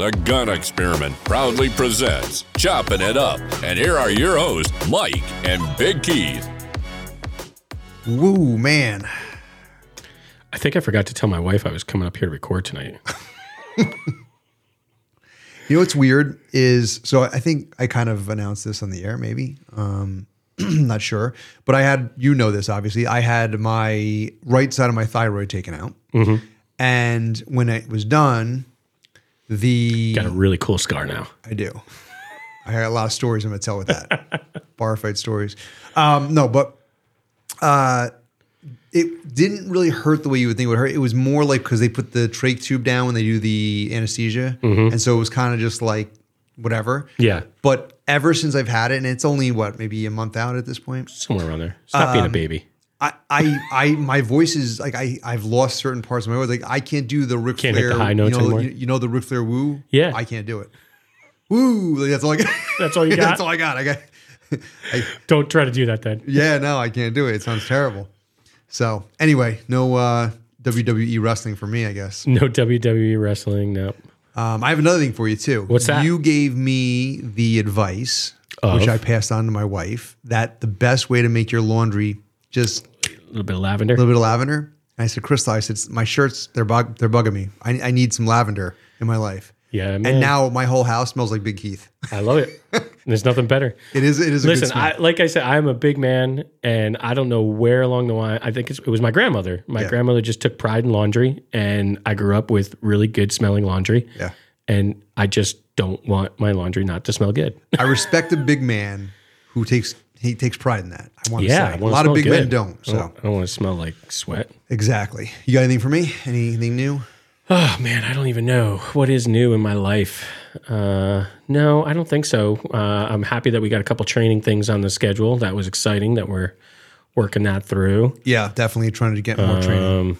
The Gun Experiment proudly presents Chopping It Up. And here are your hosts, Mike and Big Keith. Woo, man. I think I forgot to tell my wife I was coming up here to record tonight. You know what's weird is so I think I kind of announced this on the air, maybe. Um, not sure, but I had you know this obviously. I had my right side of my thyroid taken out, and when it was done, the Got a really cool scar now. I do. I got a lot of stories I'm gonna tell with that. Bar fight stories. Um, no, but uh, it didn't really hurt the way you would think it would hurt. It was more like because they put the trach tube down when they do the anesthesia, and so it was kind of just like whatever. Yeah, But ever since I've had it, and it's only what maybe a month out at this point. somewhere around there. Stop being a Um, baby. I, I, I, my voice is like I, I've lost certain parts of my voice. Like I can't do the Ric Can't hit Flair. the high notes you know, anymore? You, you know the Ric Flair woo. Yeah. I can't do it. Woo. Like, that's all I got. That's all you got? that's all I got. I got. I, Don't try to do that then. yeah, no, I can't do it. It sounds terrible. So anyway, no uh, WWE wrestling for me, I guess. No WWE wrestling. No. Um, I have another thing for you too. What's that? You gave me the advice, which I passed on to my wife, that the best way to make your laundry just little bit of lavender. a little bit of lavender. And I said, Crystal, I said, my shirts, they're bug, they're bugging me. I, I need some lavender in my life. Yeah, man. And now my whole house smells like Big Keith. I love it. There's nothing better. It is. It is. A good Listen. I, like I said, I'm a big man, and I don't know where along the line. I think it's, it was my grandmother. My Yeah. grandmother just took pride in laundry, and I grew up with really good smelling laundry. Yeah. And I just don't want my laundry not to smell good. I respect a big man who takes he takes pride in that. I want to yeah, say I a lot of big men don't. I So don't, I don't want to smell like sweat. exactly. You got anything for me? Anything new? Oh man, I don't even know what is new in my life. Uh, no, I don't think so. Uh, I'm happy that we got a couple training things on the schedule. That was exciting that we're working that through. Yeah, definitely trying to get more training. Um,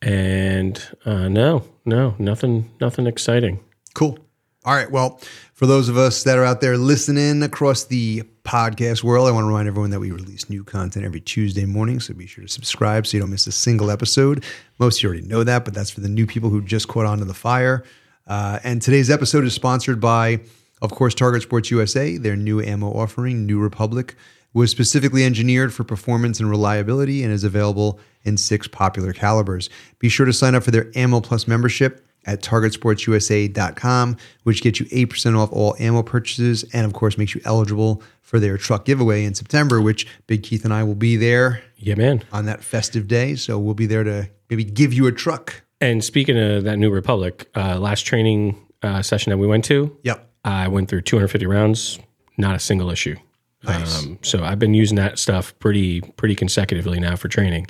and uh, no, no, nothing, nothing exciting. Cool. All right. Well, for those of us that are out there listening across the podcast world, I want to remind everyone that we release new content every Tuesday morning. So be sure to subscribe so you don't miss a single episode. Most of you already know that, but that's for the new people who just caught on to the fire. Uh, and today's episode is sponsored by, of course, Target Sports USA. Their new ammo offering, New Republic, was specifically engineered for performance and reliability and is available in six popular calibers. Be sure to sign up for their Ammo Plus membership at targetsportsusa.com, which gets you 8% off all ammo purchases and, of course, makes you eligible for their truck giveaway in September, which Big Keith and I will be there Yeah, man. on that festive day. So we'll be there to maybe give you a truck. And speaking of that new Republic, uh, last training uh, session that we went to, Yep. I went through 250 rounds, not a single issue. Nice. Um, so I've been using that stuff pretty pretty consecutively now for training,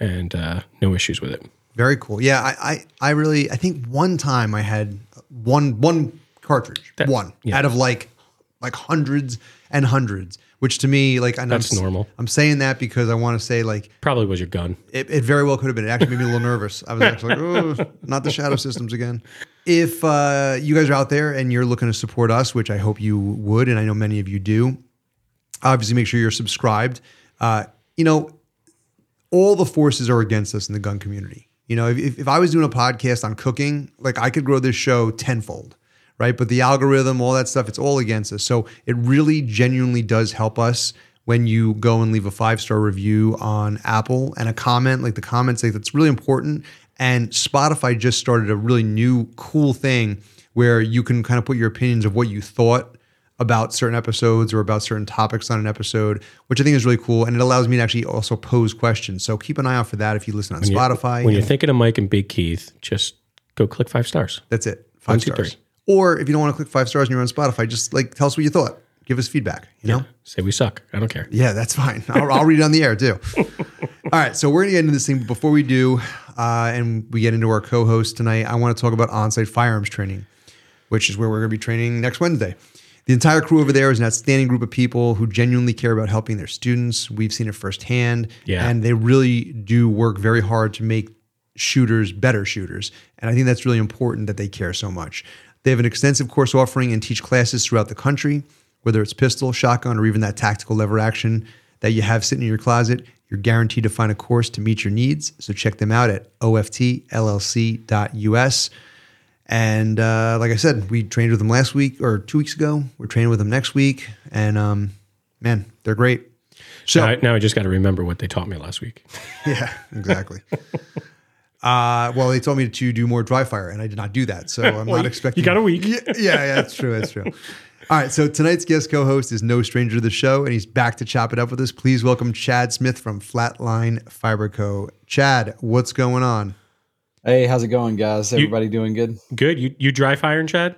and uh, no issues with it. Very cool. Yeah, I, I, I really, I think one time I had one one cartridge, one yeah. out of like like hundreds and hundreds, which to me, like, and That's I'm, normal. I'm saying that because I want to say like Probably was your gun. it, it very well could have been. It actually made me a little nervous. I was actually like, oh, not the shadow systems again. If uh, you guys are out there and you're looking to support us, which I hope you would, and I know many of you do, obviously make sure you're subscribed. Uh, you know, all the forces are against us in the gun community. You know, if, if I was doing a podcast on cooking, like I could grow this show tenfold, right? But the algorithm, all that stuff, it's all against us. So it really genuinely does help us when you go and leave a five star review on Apple and a comment, like the comments, like that's really important. And Spotify just started a really new, cool thing where you can kind of put your opinions of what you thought about certain episodes or about certain topics on an episode, which I think is really cool. And it allows me to actually also pose questions. So keep an eye out for that if you listen on Spotify. When you're thinking of Mike and Big Keith, just go click five stars. that's it. Five stars. three. Or if you don't want to click five stars and you're on Spotify, just like tell us what you thought. Give us feedback, you know? Say we suck. I don't care. Yeah, that's fine. I'll, I'll read it on the air too. All right, so we're gonna get into this thing. But before we do, uh, and we get into our co-host tonight, I want to talk about Onsight firearms training, which is where we're gonna be training next Wednesday. The entire crew over there is an outstanding group of people who genuinely care about helping their students. We've seen it firsthand, Yeah. and they really do work very hard to make shooters better shooters. And I think that's really important that they care so much. They have an extensive course offering and teach classes throughout the country, whether it's pistol, shotgun, or even that tactical lever action that you have sitting in your closet. You're guaranteed to find a course to meet your needs. So check them out at oftllc.us. And uh, like I said, we trained with them last week or two weeks ago. We're training with them next week, and um, man, they're great. So Now, I- now I just got to remember what they taught me last week. yeah, exactly. uh, well, they told me to do more dry fire, and I did not do that. So I'm Well, not you- expecting. you got a week. Yeah, yeah, yeah, that's true. That's true. All right, so tonight's guest co-host is no stranger to the show, and he's back to chop it up with us. Please welcome Chad Smith from Flatline Fiber Co. Chad, what's going on? Hey, how's it going, guys? Everybody doing good? Good. You you dry firing, Chad?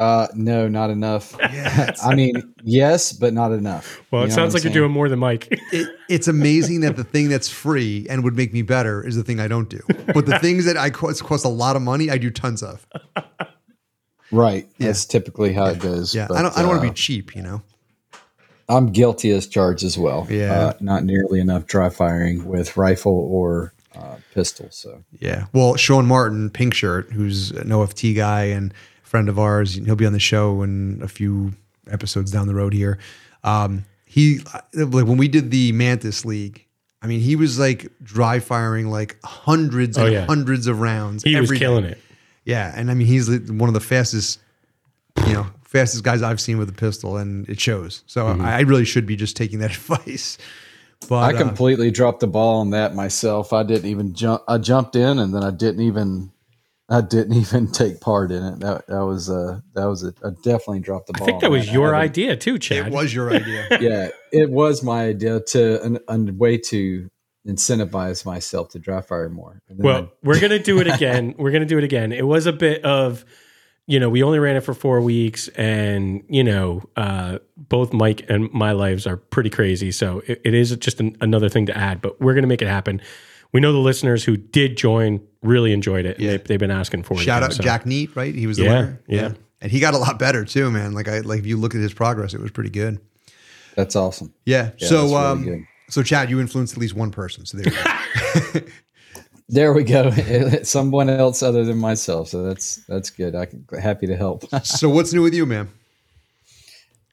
Uh, no, not enough. Yeah, I mean, yes, but not enough. Well, You it sounds like I'm you're doing more than Mike. it, it's amazing that the thing that's free and would make me better is the thing I don't do. But the things that I cost, cost a lot of money, I do tons of. saying? right. That's typically how it goes. Yeah, but, I don't. I don't want to uh, be cheap, you know. I'm guilty as charged as well. Yeah. uh, not nearly enough dry firing with rifle or uh, pistol. So Yeah. Well, Sean Martin, Pink Shirt, who's an OFT guy and friend of ours, he'll be on the show in a few episodes down the road here. Um, he like when we did the Mantis League. I mean, he was like dry firing like hundreds Oh, and yeah. hundreds of rounds. he was every day. killing it. Yeah, and I mean, he's one of the fastest, you know, fastest guys I've seen with a pistol, and it shows. So Mm-hmm. I, I really should be just taking that advice. But I uh, completely dropped the ball on that myself. I didn't even jump. I jumped in and then I didn't even. I didn't even take part in it. That that was a that was a, I definitely dropped the ball. I think that on was your idea too, Chad. it was your idea. yeah, it was my idea to an, a way to incentivize myself to dry fire more. And then Well, we're gonna do it again. we're gonna do it again. It was a bit of, you know, we only ran it for four weeks, and you know, uh, both Mike and my lives are pretty crazy. So it, it is just an, another thing to add. But we're gonna make it happen. We know the listeners who did join really enjoyed it. Yeah. they, they've been asking for it. Shout out so. Jack Neat, right? He was the Yeah, winner. yeah. and he got a lot better too, man. Like I like if you look at his progress, it was pretty good. that's awesome. Yeah. Yeah, so that's really um, so Chad, you influenced at least one person. So there you go. There we go. Someone else other than myself. So that's that's good. I can happy to help. so what's new with you, man?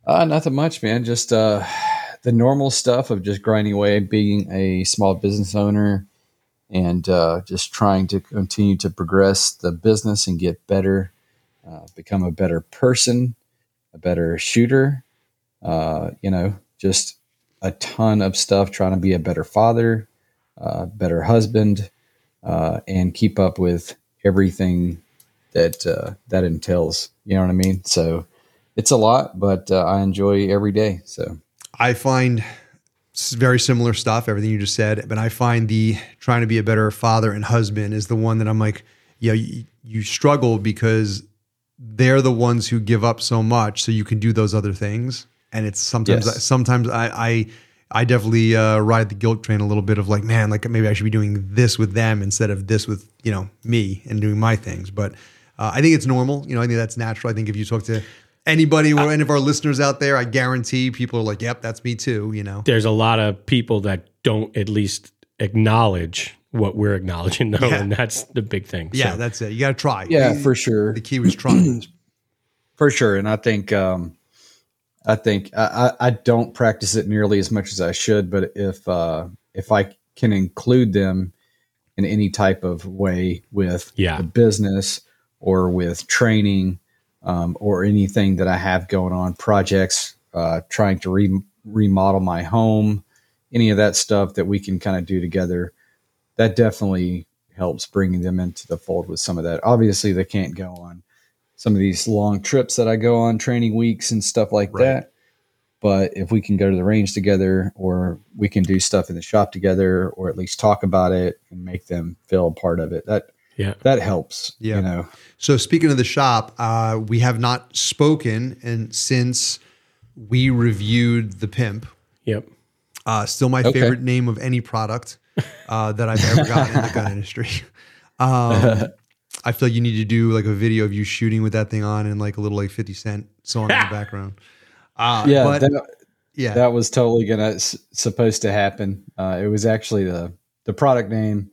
Uh, nothing much, man. Just uh, the normal stuff of just grinding away, being a small business owner, and uh, just trying to continue to progress the business and get better, uh, become a better person, a better shooter. Uh, you know, just a ton of stuff. Trying to be a better father, uh, better husband, uh, and keep up with everything that uh, that entails. You know what I mean? So it's a lot, but uh, I enjoy every day. So I find very similar stuff, everything you just said, but I find the trying to be a better father and husband is the one that I'm like, yeah, you, you struggle because they're the ones who give up so much so you can do those other things. And it's sometimes, Yes. sometimes I, I, I definitely uh, ride the guilt train a little bit of like, man, like maybe I should be doing this with them instead of this with, you know, me and doing my things. But uh, I think it's normal. You know, I think that's natural. I think if you talk to anybody or any of our listeners out there, I guarantee people are like, yep, that's me too, you know? There's a lot of people that don't at least acknowledge what we're acknowledging, though, Yeah. and that's the big thing. Yeah, So, that's it. You got to try. yeah, The- for sure, The key was trying. for sure. And I think um, I think I, I don't practice it nearly as much as I should. But if uh, if I can include them in any type of way with Yeah. the business or with training um, or anything that I have going on, projects, uh, trying to re- remodel my home, any of that stuff that we can kind of do together, that definitely helps bringing them into the fold with some of that. Obviously, they can't go on some of these long trips that I go on, training weeks and stuff like Right. that. But if we can go to the range together, or we can do stuff in the shop together, or at least talk about it and make them feel a part of it, that yeah. that helps. Yeah. You know, So speaking of the shop, uh, we have not spoken and since we reviewed the pimp. Yep. Uh, still my Okay. favorite name of any product uh, that I've ever gotten in the gun industry. Um, I feel like you need to do like a video of you shooting with that thing on and like a little like 50 Cent song in the background. Uh, yeah, but that, yeah, that was totally gonna s- supposed to happen. Uh, it was actually the the product name.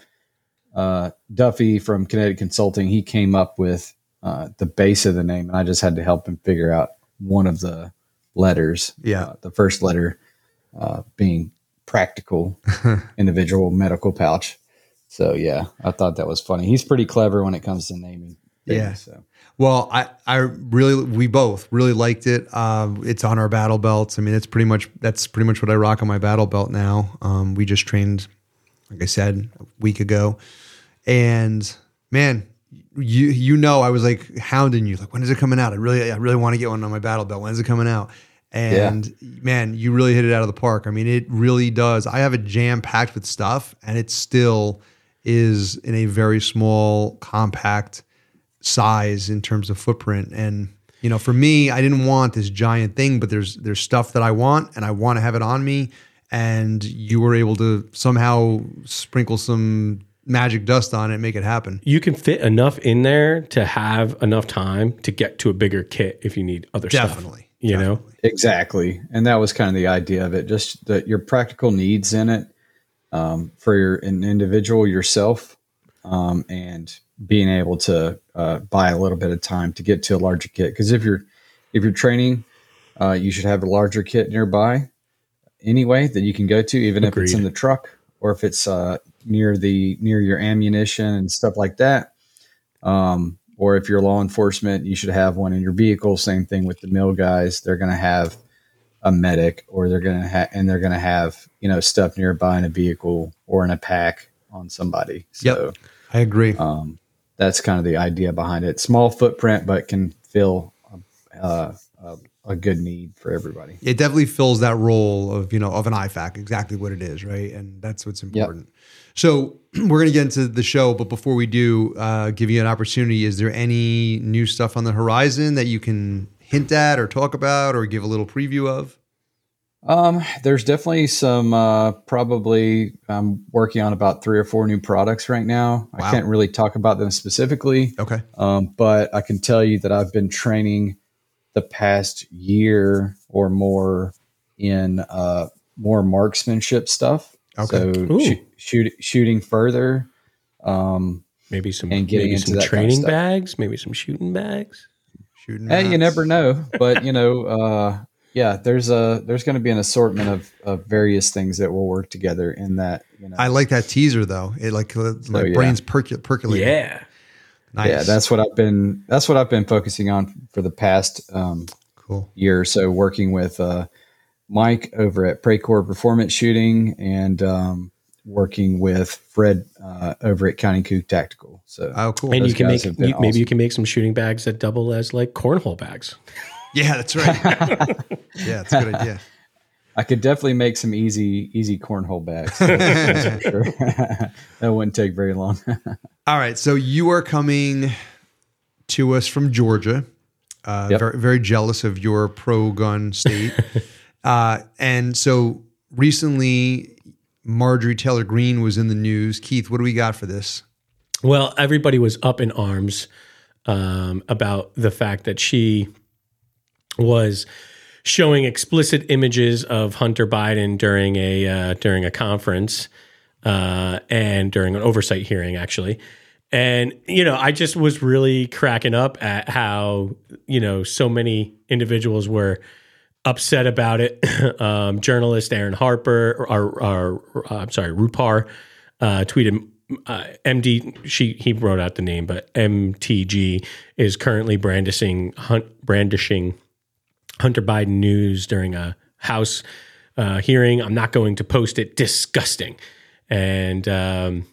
Uh, Duffy from Kinetic Consulting, he came up with uh, the base of the name, and I just had to help him figure out one of the letters. Yeah. uh, the first letter uh, being practical, individual medical pouch. So yeah, I thought that was funny. He's pretty clever when it comes to naming thing. Yeah. So Well, I, I really, we both really liked it. Um, it's on our battle belts. I mean, it's pretty much that's pretty much what I rock on my battle belt now. Um, we just trained, like I said, a week ago, and man, you you know, I was like hounding you, like, when is it coming out? I really, I really want to get one on my battle belt. When is it coming out? And man, you really hit it out of the park. I mean, it really does. I have a jam packed with stuff, and it's still is in a very small, compact size in terms of footprint. And you know, for me, I didn't want this giant thing, but there's there's stuff that I want, and I want to have it on me. And you were able to somehow sprinkle some magic dust on it, and make it happen. You can fit enough in there to have enough time to get to a bigger kit if you need other stuff. Definitely, You know? Exactly. And that was kind of the idea of it, just that your practical needs in it um, for your, an individual yourself um, and being able to uh, buy a little bit of time to get to a larger kit. Because if you're if you're training, uh, you should have a larger kit nearby anyway that you can go to, even if it's in the truck or if it's uh, near the near your ammunition and stuff like that. Um, or if you're law enforcement, you should have one in your vehicle. Same thing with the mill guys; they're going to have a medic, or they're going to have, and they're going to have you know stuff nearby in a vehicle or in a pack on somebody. So Yep. I agree. um, that's kind of the idea behind it. Small footprint, but can fill uh, a, a good need for everybody. it definitely fills that role of you know of an IFAK, exactly what it is, right? And that's what's important. So we're gonna get into the show, but before we do, uh, give you an opportunity. Is there any new stuff on the horizon that you can hint at, or talk about, or give a little preview of? Um, there's definitely some. Uh, probably, I'm working on about three or four new products right now. Wow. I can't really talk about them specifically, Okay. um, but I can tell you that I've been training the past year or more in uh, more marksmanship stuff. Okay. So Ooh. shoot, shoot, shooting further. Um, Maybe some And getting maybe into some that kind of training bags, maybe some shooting bags. Shooting. Hey, you never know, but you know, uh, yeah, there's a there's going to be an assortment of, of various things that will work together in that. You know, I like that teaser though. It like uh, my yeah. brain's percol- percolating. Yeah. Nice. yeah, that's what I've been that's what I've been focusing on for the past um, cool. year or so, working with uh, Mike over at Precore Performance Shooting and um, working with Fred uh, over at County Cook Tactical. So Oh, cool. And Those you can make have been you, maybe you can make some shooting bags that double as like cornhole bags. yeah, that's right. yeah, that's a good idea. I could definitely make some easy easy cornhole bags. That's for sure. that wouldn't take very long. All right, so you are coming to us from Georgia. Uh, Yep. very, very jealous of your pro gun state. uh, and so recently, Marjorie Taylor Greene was in the news. Keith, what do we got for this? Well, everybody was up in arms um, about the fact that she was showing explicit images of Hunter Biden during a uh, during a conference uh, and during an oversight hearing, actually. And you know, I just was really cracking up at how you know so many individuals were upset about it. um, journalist Aaron Harper, or, or, or uh, I'm sorry, Rupar, uh, tweeted. Uh, MD, she he wrote out the name, but MTG is currently brandishing hunt, brandishing Hunter Biden news during a House uh, hearing. I'm not going to post it. Disgusting. And um,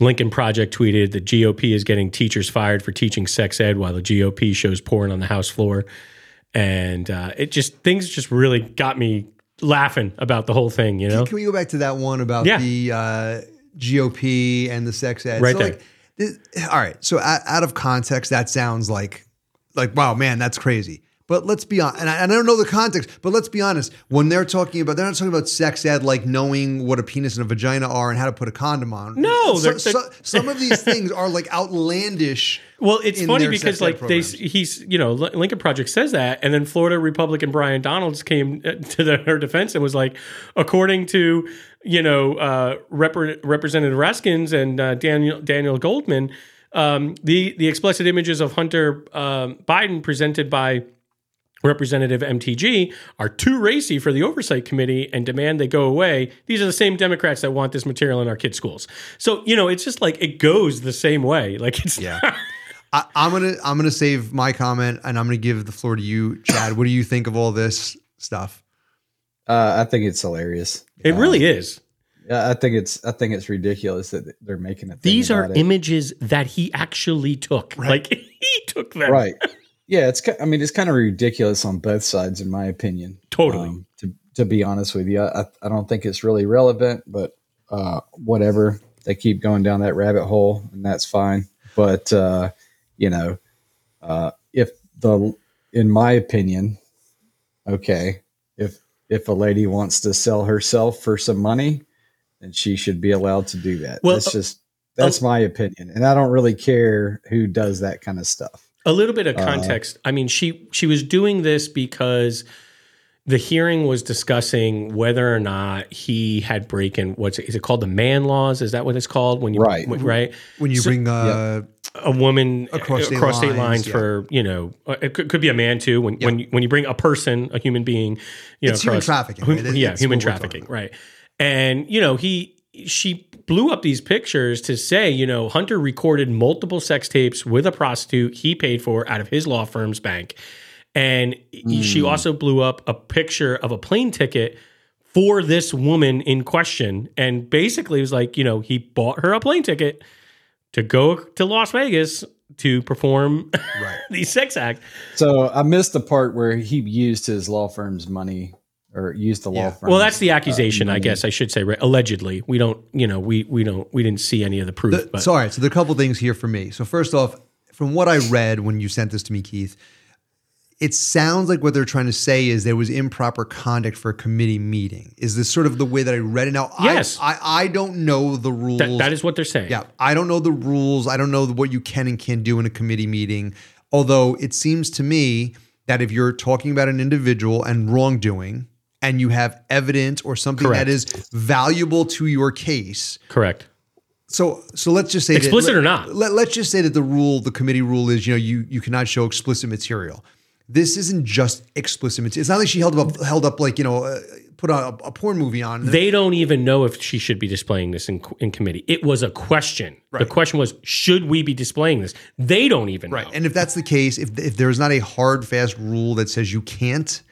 Lincoln Project tweeted the GOP is getting teachers fired for teaching sex ed while the GOP shows porn on the House floor. And uh, it just things just really got me laughing about the whole thing. You know, Can we go back to that one about Yeah. the uh, GOP and the sex ed? Right so there. Like, this, all right. So out, out of context, that sounds like, like wow, man, that's crazy. But let's be honest, and I, and I don't know the context, but let's be honest. When they're talking about, they're not talking about sex ed, like knowing what a penis and a vagina are and how to put a condom on. No, So- they're- they're- some of these things are like outlandish. Well, it's funny because like they, he's you know Lincoln Project says that, and then Florida Republican Brian Donalds came uh, to their defense and was like, according to you know uh, Rep- Representative Raskins and uh, Daniel Daniel Goldman, um, the the explicit images of Hunter um, Biden presented by Representative MTG are too racy for the oversight committee and demand they go away. These are the same Democrats that want this material in our kids' schools. So, you know, it's just like it goes the same way. Like it's Yeah. I, I'm gonna I'm gonna save my comment and I'm gonna give the floor to you, Chad. What do you think of all this stuff? Uh, I think it's hilarious. It Um, really is. Yeah, I think it's I think it's ridiculous that they're making it. These are images that he actually took. Right. Like he took them. right. Yeah, it's. I mean, it's kind of ridiculous on both sides, in my opinion. Um, Totally. to to be honest with you, I I don't think it's really relevant, but uh, whatever. They keep going down that rabbit hole, and that's fine. But uh, you know, uh, if the, in my opinion, okay, if if a lady wants to sell herself for some money, then she should be allowed to do that. Well, that's just that's my opinion, and I don't really care who does that kind of stuff. A little bit of Uh, context. I mean, she she was doing this because the hearing was discussing whether or not he had breaking what's it, is it called the man laws? Is that what it's called when you Right. when- right When you So- bring uh a woman Across state across state lines, lines yeah. for you know uh, it could, could be a man too when when you, when you bring a person a human being you know It's human trafficking, hum- right? Yeah it's human what we're talking trafficking right and you know he she blew up these pictures to say you know Hunter recorded multiple sex tapes with a prostitute he paid for out of his law firm's bank and she hmm. also blew up a picture of a plane ticket for this woman in question and basically it was like you know he bought her a plane ticket to go to Las Vegas to perform right. these sex acts. So I missed the part where he used his law firm's money or used the law Yeah. firm. Well, that's the uh, accusation, I guess I should say. Right? Allegedly, we don't, you know, we we don't, we didn't see any of the proof. The- but so, all right. So, there are a couple things here for me. So, first off, from what I read when you sent this to me, Keith, it sounds like what they're trying to say is there was improper conduct for a committee meeting. Is this sort of the way that I read it? Now, I- Yes. I, I, don't know the rules. that, that is what they're saying. Yeah, I don't know the rules. I don't know what you can and can't do in a committee meeting. Although it seems to me that if you're talking about an individual and wrongdoing and you have evidence or something Correct. that is valuable to your case, correct. so so let's just say Explicit let- or not. Let, let's just say that the rule, the committee rule is, you know, you you cannot show explicit material. This isn't just explicit material. It's not like she held up held up like you know uh, put a, a porn movie on. They don't even know if she should be displaying this in, in committee. It was a question. The question was, should we be displaying this? They don't even Right. know. And if that's the case, if if there's not a hard fast rule that says you can't,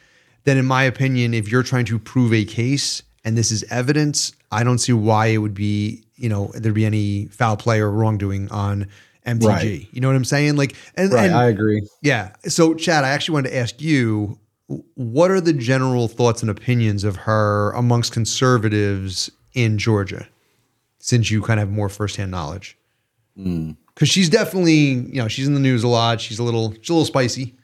then in my opinion, if you're trying to prove a case and this is evidence, I don't see why it would be, you know, there'd be any foul play or wrongdoing on MTG. Right. You know what I'm saying? Like and, right. and I agree. yeah. So Chad, I actually wanted to ask you what are the general thoughts and opinions of her amongst conservatives in Georgia, since you kind of have more firsthand knowledge? Hmm. Because she's definitely, you know, she's in the news a lot. She's a little, she's a little spicy.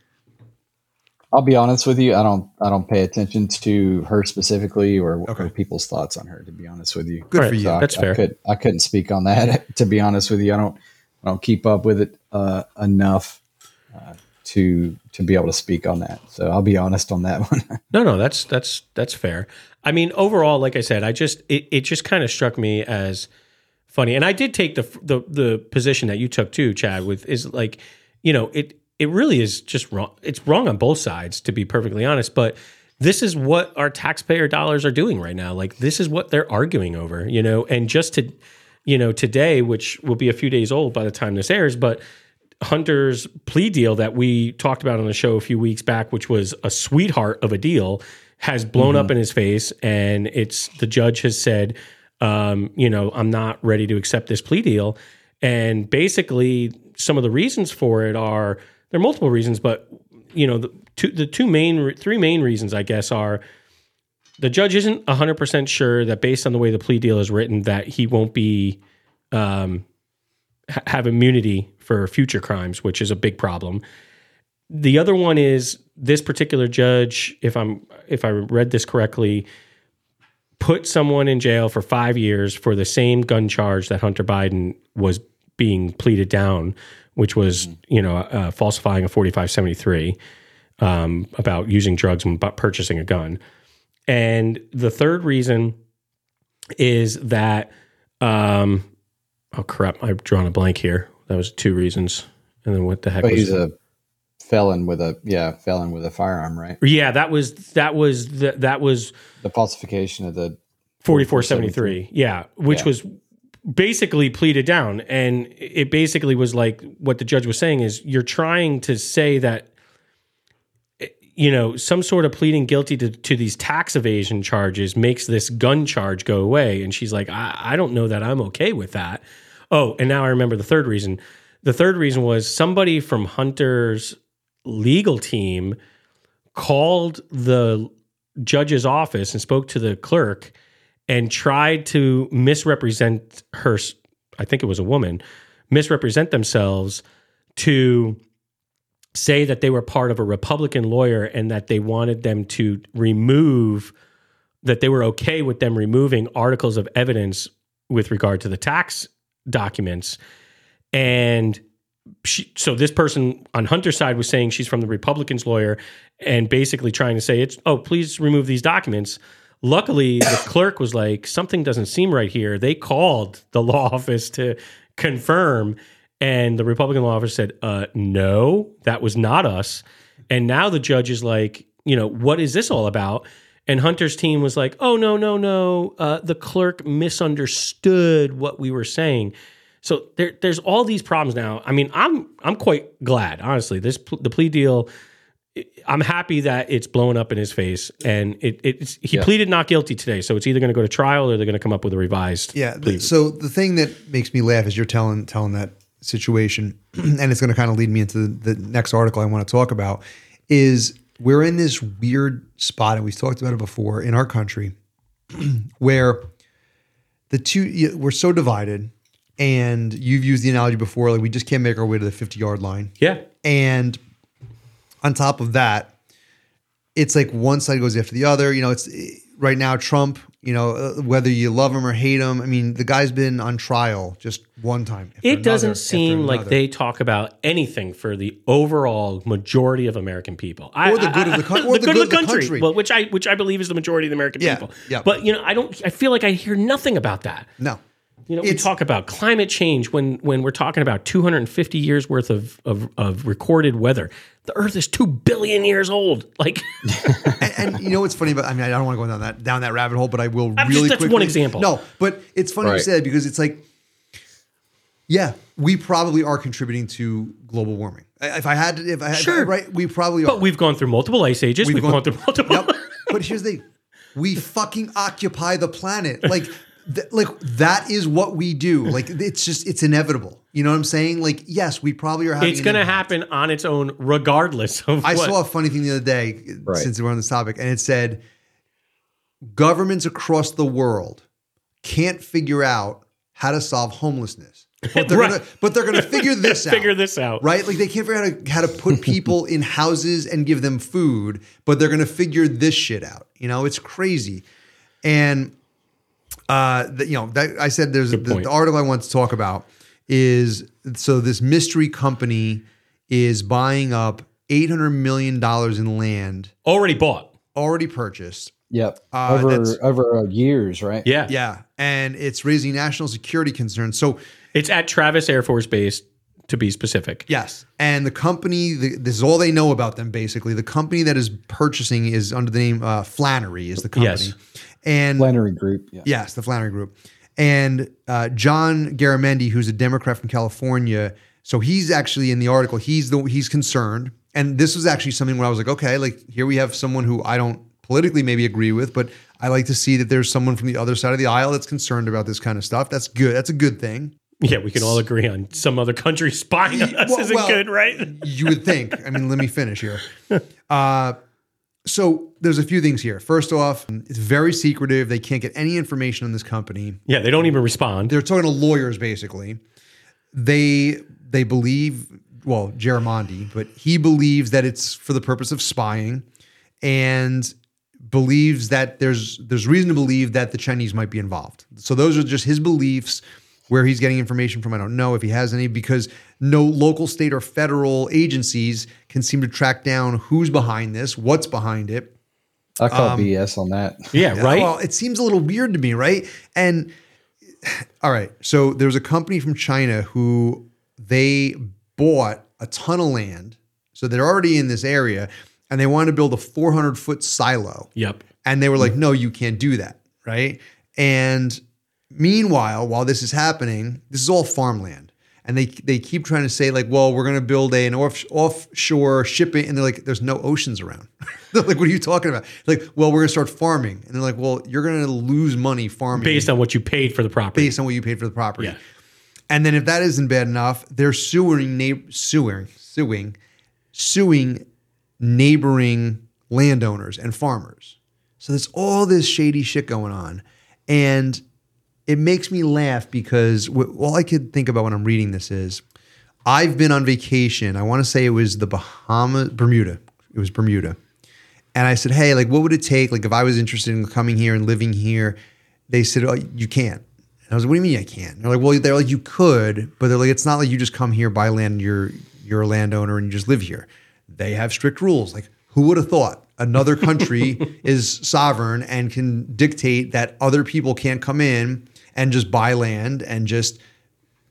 I'll be honest with you. I don't. I don't pay attention to her specifically or, Okay. or people's thoughts on her. To be honest with you, Good Right. for you. So I- That's I, fair. could, I couldn't speak on that. To be honest with you, I don't. I don't keep up with it uh, enough uh, to to be able to speak on that. So I'll be honest on that one. No, no, that's that's that's fair. I mean, overall, like I said, I just it, it just kind of struck me as funny, and I did take the the the position that you took too, Chad. With is like, you know, it it really is just wrong. It's wrong on both sides, to be perfectly honest. But this is what our taxpayer dollars are doing right now. Like this is what they're arguing over, you know. And just to, you know, today, which will be a few days old by the time this airs, but Hunter's plea deal that we talked about on the show a few weeks back, which was a sweetheart of a deal, has blown up in his face, and it's the judge has said, um, you know, I'm not ready to accept this plea deal, and basically some of the reasons for it are there are multiple reasons, but you know the two the two main three main reasons I guess are the judge isn't 100% sure that based on the way the plea deal is written that he won't be um, ha- have immunity for future crimes, which is a big problem. The other one is this particular judge, if I'm if I read this correctly, put someone in jail for five years for the same gun charge that Hunter Biden was being pleaded down, which was you know uh, falsifying a 4573 um, about using drugs and purchasing a gun. And the third reason is that um, oh crap, I've drawn a blank here. That was two reasons. And then what the heck but was he's a felon with a yeah felon with a firearm, right? Yeah, that was that was the, that was The falsification of the 4473. Yeah, which Yeah. was basically pleaded down. And it basically was like what the judge was saying is you're trying to say that you know, some sort of pleading guilty to, to these tax evasion charges makes this gun charge go away. And she's like, I, I don't know that I'm okay with that. Oh, and now I remember the third reason. The third reason was somebody from Hunter's legal team called the judge's office and spoke to the clerk and tried to misrepresent her, I think it was a woman, misrepresent themselves to say that they were part of a Republican lawyer and that they wanted them to remove, that they were okay with them removing articles of evidence with regard to the tax documents. And she, so this person on Hunter's side was saying she's from the Republicans lawyer and basically trying to say it's, oh, please remove these documents. Luckily, the clerk was like, something doesn't seem right here. They called the law office to confirm and the Republican law office said, uh, no, that was not us. And now the judge is like, you know, what is this all about? And Hunter's team was like, oh, no, no, no. Uh, the clerk misunderstood what we were saying. So there, there's all these problems now. I mean, I'm I'm quite glad, honestly. This the plea deal. I'm happy that it's blowing up in his face, and it, it's he Yeah. pleaded not guilty today. So it's either going to go to trial or they're going to come up with a revised. Yeah. plea. so the thing that makes me laugh is you're telling telling that situation, and it's going to kind of lead me into the, the next article I want to talk about. Is we're in this weird spot, and we've talked about it before in our country, where the two we're so divided, and you've used the analogy before, like we just can't make our way to the 50 yard line. yeah, And on top of that, it's like one side goes after the other. You know, it's right now Trump. You know, uh, whether you love him or hate him. I mean, the guy's been on trial just one time. It doesn't seem like they talk about anything for the overall majority of American people, I- Or the I- good of the coun- or the good of the country. Well, which I which I believe is the majority of the American Yeah, people. yeah. But you know, I don't. I feel like I hear nothing about that. no. You know, we talk about climate change when when we're talking about 250 years worth of of, of recorded weather. The Earth is two billion years old. Like, and, and you know what's funny about? I mean, I don't want to go down that down that rabbit hole, but I will I'm really just- that's quickly. one example. No, but it's funny you Right. say that because it's like, yeah, we probably are contributing to global warming. If I had to, if I had Sure. right, we probably are. but we've gone through multiple ice ages. We've, gone, through multiple. Yep. But here's the thing: we fucking occupy the planet. Like, th- like that is what we do. Like, it's just it's inevitable. You know what I'm saying? Like, yes, we probably are having. It's going to happen on its own, regardless of I what. saw a funny thing the other day Right. since we're on this topic, and it said governments across the world can't figure out how to solve homelessness, but they're Right. gonna but they're gonna figure this out. figure this out. right? Like they can't figure out how to, how to put people in houses and give them food, but they're going to figure this shit out. You know, it's crazy. And uh, the, you know, that, I said there's the, the article I want to talk about is so this mystery company is buying up eight hundred million dollars in land Already bought. already purchased. Yep. Uh, over over uh, years, right? Yeah. Yeah, and it's raising national security concerns. So It's at Travis Air Force Base, to be specific. Yes. And the company, the, this is all they know about them basically. The company that is purchasing is under the name uh, Flannery, is the company. Yes. And Flannery Group. Yeah. yes, the Flannery Group. And uh, John Garamendi, who's a Democrat from California, so he's actually in the article. He's the he's concerned, and this was actually something where I was like, okay, like here we have someone who I don't politically maybe agree with, but I like to see that there's someone from the other side of the aisle that's concerned about this kind of stuff. That's good. That's a good thing. Yeah, we can all agree on some other country spying on us Well- isn't well, good, right? You would think. I mean, let me finish here. Uh, so there's a few things here. First off, it's very secretive. They can't get any information on this company. Yeah, they don't even respond. They're talking to lawyers basically. They they believe well, Garamendi, but he believes that it's for the purpose of spying and believes that there's there's reason to believe that the Chinese might be involved. So those are just his beliefs. Where he's getting information from, I don't know if he has any, because no local, state, or federal agencies can seem to track down who's behind this, what's behind it. I call Um, BS on that. yeah, right? Well, it seems a little weird to me, right? And all right, so there's a company from China who they bought a ton of land, so they're already in this area, and they wanted to build a 400 foot silo, yep. and they were like, "No, you can't do that," right? And Meanwhile, while this is happening, this is all farmland. And they they keep trying to say like, well, we're going to build a, an off, offshore shipping, and they're like, there's no oceans around. they're like, what are you talking about? Like, well, we're going to start farming, and they're like, well, you're going to lose money farming Based on what you paid for the property. based on what you paid for the property. Yeah. And then if that isn't bad enough, they're suing neigh- suing suing suing neighboring landowners and farmers. So there's all this shady shit going on, and it makes me laugh because all I could think about when I'm reading this is I've been on vacation. I want to say it was the Bahamas, Bermuda. It was Bermuda. And I said, hey, like, what would it take? Like, if I was interested in coming here and living here, they said, oh, you can't. And I was like, what do you mean I can't? And they're like, well, they're like, you could, but they're like, it's not like you just come here, buy land, you're you're a landowner and you just live here. They have strict rules. Like, who would have thought another country is sovereign and can dictate that other people can't come in and just buy land and just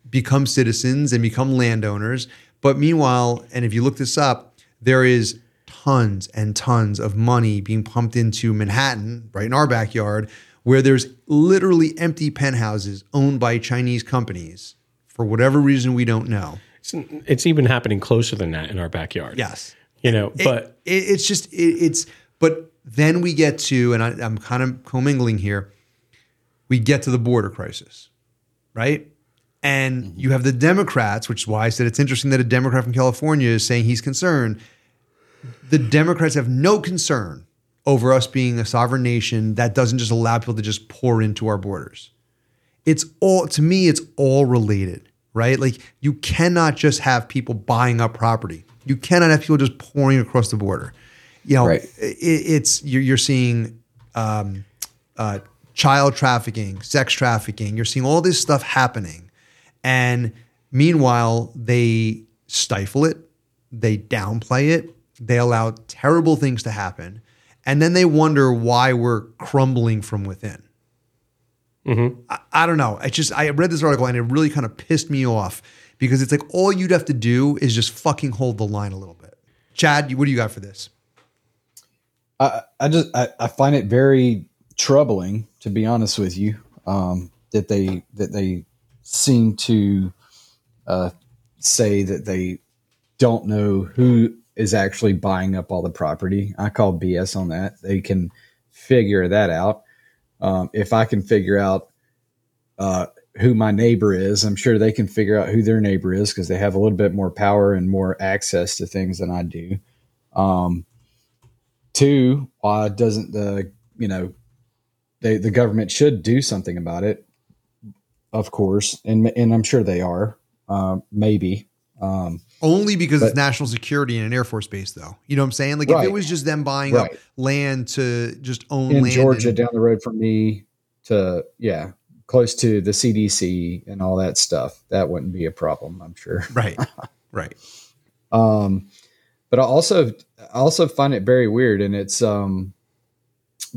become citizens and become landowners. But meanwhile, and if you look this up, there is tons and tons of money being pumped into Manhattan, right in our backyard, where there's literally empty penthouses owned by Chinese companies for whatever reason we don't know. It's, it's even happening closer than that in our backyard. Yes. You know, It- but it, it's just it, it's but then we get to and I, I'm kind of commingling here. We get to the border crisis, right? And you have the Democrats, which is why I said it's interesting that a Democrat from California is saying he's concerned. The Democrats have no concern over us being a sovereign nation that doesn't just allow people to just pour into our borders it's all to me it's all related right like you cannot just have people buying up property you cannot have people just pouring across the border you know Right. it, it's you're, you're seeing um, uh, child trafficking sex trafficking. You're seeing all this stuff happening. And meanwhile they stifle it. They downplay it. They allow terrible things to happen. And then they wonder why we're crumbling from within. Mm-hmm. I, I don't know. I just I read this article and it really kind of pissed me off because it's like all you'd have to do is just fucking hold the line a little bit. Chad, what do you got for this? I, I just I, I find it very troubling, to be honest with you, um, that they that they seem to uh, say that they don't know who is actually buying up all the property. I call BS on that. They can figure that out. Um, if I can figure out uh, who my neighbor is, I'm sure they can figure out who their neighbor is because they have a little bit more power and more access to things than I do. Um, two, why doesn't the you know they the government should do something about it? Of course, and and I'm sure they are. Um, maybe. Um, Only because it's national security and an Air Force base, though. You know what I'm saying? Like if it was just them buying up land to just own in land Georgia, and- down the road from me, to yeah, close to the CDC and all that stuff, that wouldn't be a problem. I'm sure. right, right. Um, but I also I also find it very weird, and it's um,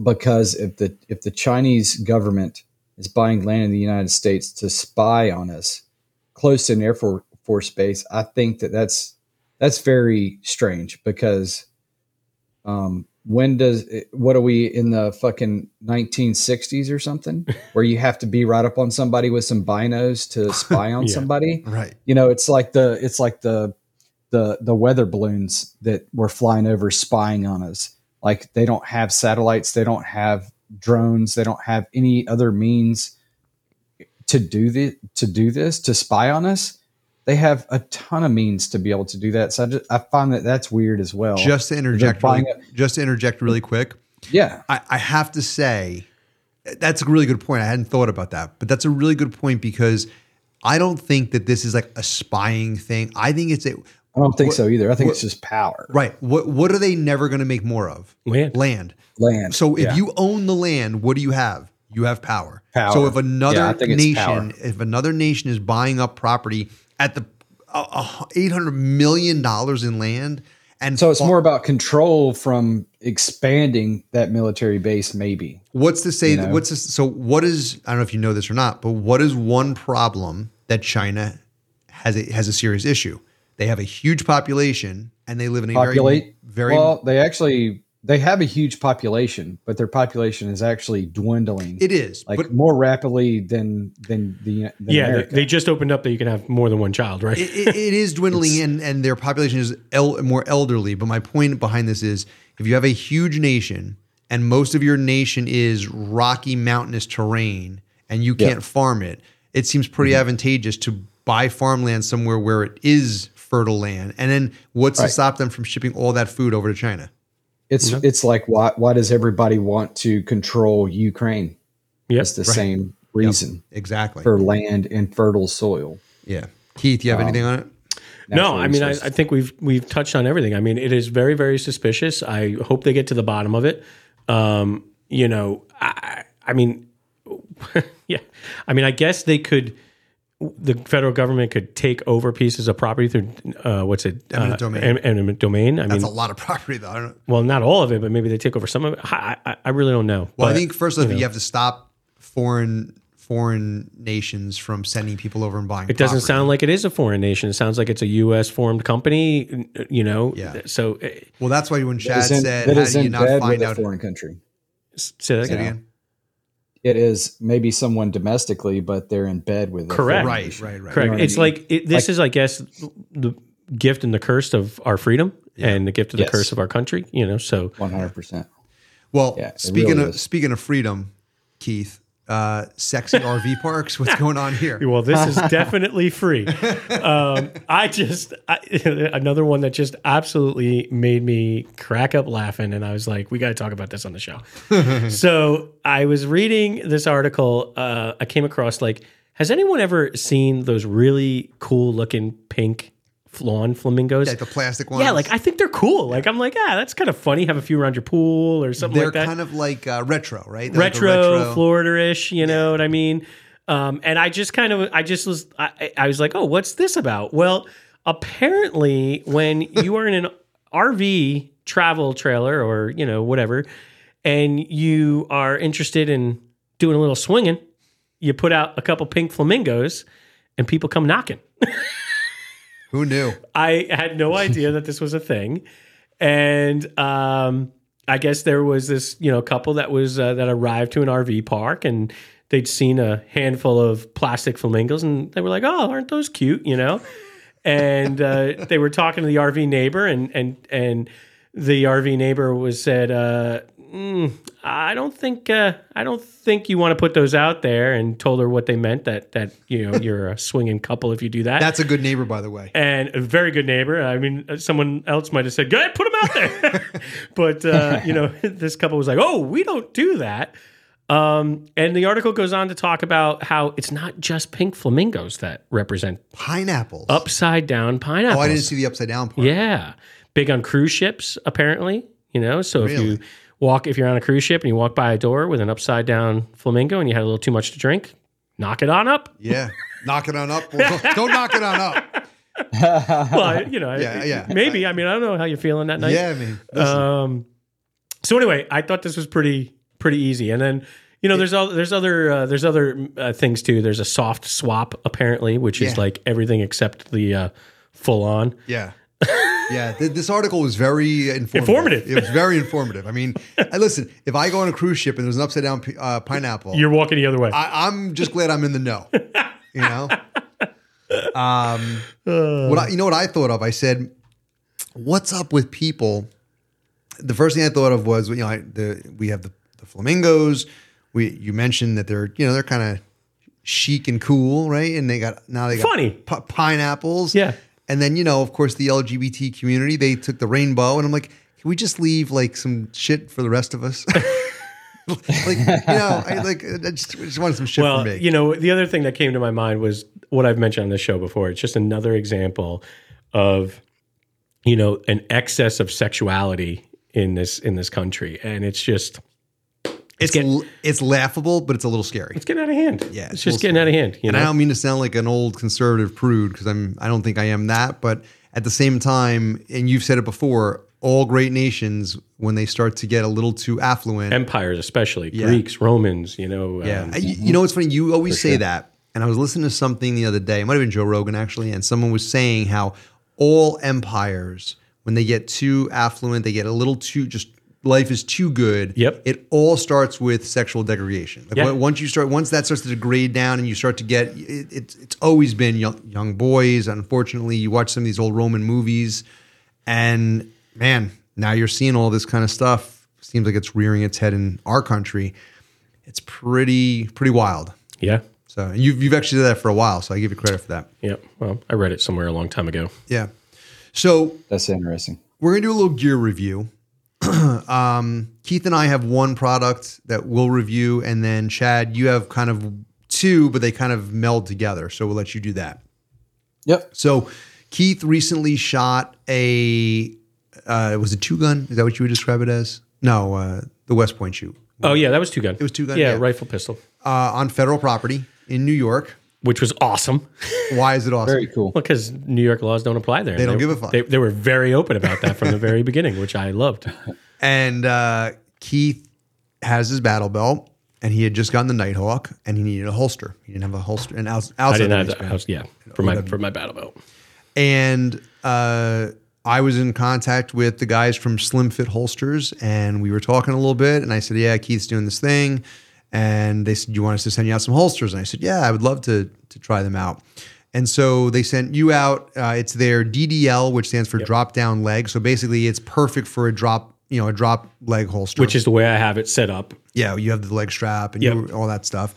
because if the if the Chinese government is buying land in the United States to spy on us close to an Air For- Force base, I think that that's that's very strange because um, when does what are we in the fucking 1960s or something where you have to be right up on somebody with some binos to spy on Yeah. somebody? Right. you know it's like the it's like the the the weather balloons that were flying over spying on us like they don't have satellites they don't have drones they don't have any other means to do the to do this to spy on us they have a ton of means to be able to do that so i, just, I find that that's weird as well Just to interject, really, just to interject really quick. yeah I, I have to say that's a really good point. I hadn't thought about that, but that's a really good point because I don't think that this is like a spying thing. I think it's a i don't think What- so either i think what- it's just power right. What what are they never going to make more of? land. Land. land So if Yeah. you own the land, what do you have? You have power. Power. So if another Yeah, I think it's nation, if another nation is buying up property at the uh, uh, eight hundred million dollars in land, and so it's fa- more about control from expanding that military base maybe What's to say? you that know? What's this, so? What is? I don't know if you know this or not, but what is one problem that China has a, has a serious issue? They have a huge population and they live in a populate very very well they actually they have a huge population, but their population is actually dwindling. It is, like but more rapidly than than the than yeah, they, America. they just opened up that you can have more than one child, right? it, it, it is dwindling and, and their population is el- more elderly. But my point behind this is if you have a huge nation and most of your nation is rocky mountainous terrain and you can't farm it, it seems pretty Mm-hmm. advantageous to buy farmland somewhere where it is fertile land. And then what's to stop them from shipping all that food over to China? it's it's like why why does everybody want to control Ukraine? Yep. It's the same reason Exactly. for land and fertile soil. yeah. Keith, you have anything on it? No, I mean, I. I think we've we've touched on everything. I mean, it is very very suspicious. I hope they get to the bottom of it. Um, you know, I, I mean, yeah, I mean, I guess they could. The federal government could take over pieces of property through uh, what's it? Eminent uh, domain. em- Eminent domain. I mean, That's a lot of property, though. I don't, well, not all of it, but maybe they take over some of it. I, I, I really don't know. well, I think first of all, you, have to stop foreign foreign nations from sending people over and buying. it doesn't sound like it is a foreign nation. It sounds like it's a U.S. formed company. You know, Yeah. So uh, Well, that's why when That Chad is in, said, that "How is do you not find with out?" a foreign country. say that Say it again. Again. It is maybe someone domestically, but they're in bed with Correct. Right, right, right. Correct. You know what I it's mean? like it, this is, I guess, the gift and the curse of our freedom, and the gift of the curse of our country. You know, so One hundred percent. Well, Yeah, speaking really of is. speaking of freedom, Keith, uh, sexy RV parks. What's going on here? well, this is definitely free. Um, I just I, another one that just absolutely made me crack up laughing, and I was like, "We got to talk about this on the show." so I was reading this article. Uh, I came across like, has anyone ever seen those really cool looking pink lawn flamingos? Like the plastic ones. Yeah, like I think they're cool. Like I'm like, ah, that's kind of funny. Have a few around your pool or something they're like that. kind of like uh, retro, right? They're like retro, Florida-ish. You know what I mean? Um, and I just kind of, I just was, I, I was like, oh, what's this about? Well, apparently, when you are in an RV travel trailer or you know whatever, and you are interested in doing a little swinging, you put out a couple pink flamingos, and people come knocking. Who knew? I had no idea that this was a thing, and um, I guess there was this you know couple that was uh, that arrived to an RV park and they'd seen a handful of plastic flamingos and they were like, "Oh, aren't those cute?" You know, and uh, they were talking to the RV neighbor and and and the RV neighbor was said, uh, mm, "I don't think uh, I don't think you want to put those out there," and told her what they meant that that you know you're a swinging couple if you do that That's a good neighbor, by the way. and a very good neighbor. I mean, uh, someone else might have said, "Go ahead, put them out there," but uh, you know, this couple was like, "Oh, we don't do that." Um, and the article goes on to talk about how it's not just pink flamingos that represent Pineapples. upside down pineapples. Oh, I didn't see the upside down part. Yeah, big on cruise ships apparently. You know, so if you walk, if you're on a cruise ship and you walk by a door with an upside down flamingo and you had a little too much to drink, knock it on up. Yeah. knock it on up. Well, don't, don't knock it on up. Well, you know, Yeah, yeah. maybe. I mean, I don't know how you're feeling that night. Yeah, I mean, listen, Um, so anyway, I thought this was pretty pretty easy, and then you know, there's all there's other uh, there's other uh, things too. There's a soft swap apparently, which is like everything except the uh, full on. yeah. Yeah, th- this article was very informative. Informative. It was very informative. I mean, I listen. If I go on a cruise ship and there's an upside down p- uh, pineapple, You're walking the other way. I, I'm just glad I'm in the know. You know. Um, what I, you know what I thought of? I said, "What's up with people?" The first thing I thought of was, you know, I, the we have the, the flamingos. We you mentioned that they're you know they're kind of chic and cool, right? And they got now they got Funny. pi- pineapples. Yeah. And then you know, of course, the LGBT community they took the rainbow, and I'm like, can we just leave like some shit for the rest of us? like you know, I like I just, I just wanted some shit well, for me. you know, the other thing that came to my mind was what I've mentioned on this show before. It's just another example of you know an excess of sexuality in this in this country, and it's just it's getting- it's laughable, but it's a little scary. it's getting out of hand. Yeah, it's, it's just getting little out of hand. You And know, I don't mean to sound like an old conservative prude because I'm I don't think I am that, but at the same time, and you've said it before, all great nations when they start to get a little too affluent. empires, especially Yeah. Greeks, Romans. You know, yeah, um, you, you know what's funny? You always say that, and I was listening to something the other day. It might have been Joe Rogan actually, and someone was saying how all empires, when they get too affluent, they get a little too just life is too good, Yep. it all starts with sexual degradation. Like Yeah. once you start, once that starts to degrade down, and you start to get, it, it's it's always been young, young boys. Unfortunately, you watch some of these old Roman movies, and man, now you're seeing all this kind of stuff. Seems like it's rearing its head in our country. It's pretty pretty wild. Yeah. So you've you've actually did that for a while, so I give you credit for that. Yeah. Well, I read it somewhere a long time ago. Yeah. So That's interesting. we're gonna do a little gear review. um, Keith and I have one product that we'll review, and then Chad, you have kind of two, but they kind of meld together. So we'll let you do that. Yep. So Keith recently shot a uh, was it two gun? Is that what you would describe it as? No, uh, the West Point shoot Oh yeah, that was two gun. It was two gun, Yeah, yeah. rifle pistol, uh, on federal property in New York. Which was awesome. Why is it awesome? Very cool. Well, because New York laws don't apply there. They don't give a fuck. They, they were very open about that from the very beginning, which I loved. And uh, Keith has his battle belt, and he had just gotten the Nighthawk, and he needed a holster. He didn't have a holster, and outs- I didn't have the house. Yeah, for my for my battle belt. And uh, I was in contact with the guys from Slim Fit Holsters, and we were talking a little bit. And I said, "Yeah, Keith's doing this thing," and they said, "You want us to send you out some holsters?" And I said, "Yeah, I would love to to try them out." And so they sent you out. Uh, it's their DDL, which stands for drop down leg. So basically, it's perfect for a drop, you know, a drop leg holster. Which is the way I have it set up. yeah, you have the leg strap and Yep. you, all that stuff.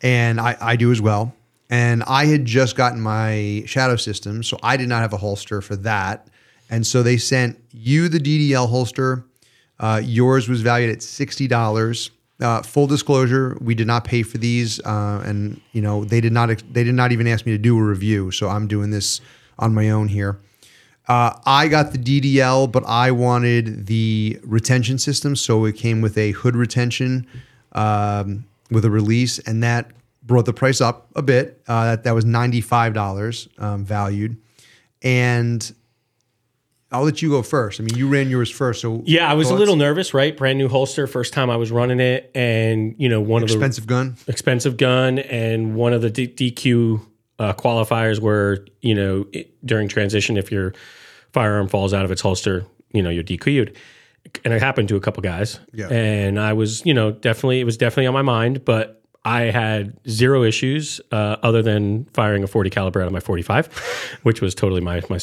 And I, I do as well. And I had just gotten my shadow system, so I did not have a holster for that. And so they sent you the DDL holster. Uh, yours was valued at sixty dollars. Uh, full disclosure, we did not pay for these, uh, and you know they did not. They did not even ask me to do a review, so I'm doing this on my own here. Uh, I got the DDL, but I wanted the retention system, so it came with a hood retention um, with a release, and that brought the price up a bit. Uh, that that was ninety five dollars um, valued, and I'll let you go first. I mean, you ran yours first, so Yeah, I was a little nervous, right? Brand new holster, first time I was running it, and you know one of expensive gun. the expensive gun, and one of the D- DQ uh, qualifiers were you know it, during transition, if your firearm falls out of its holster, you know you're DQ'd, and it happened to a couple guys. Yeah. and I was you know definitely it was definitely on my mind, but. I had zero issues uh, other than firing a 40 caliber out of my 45, which was totally my my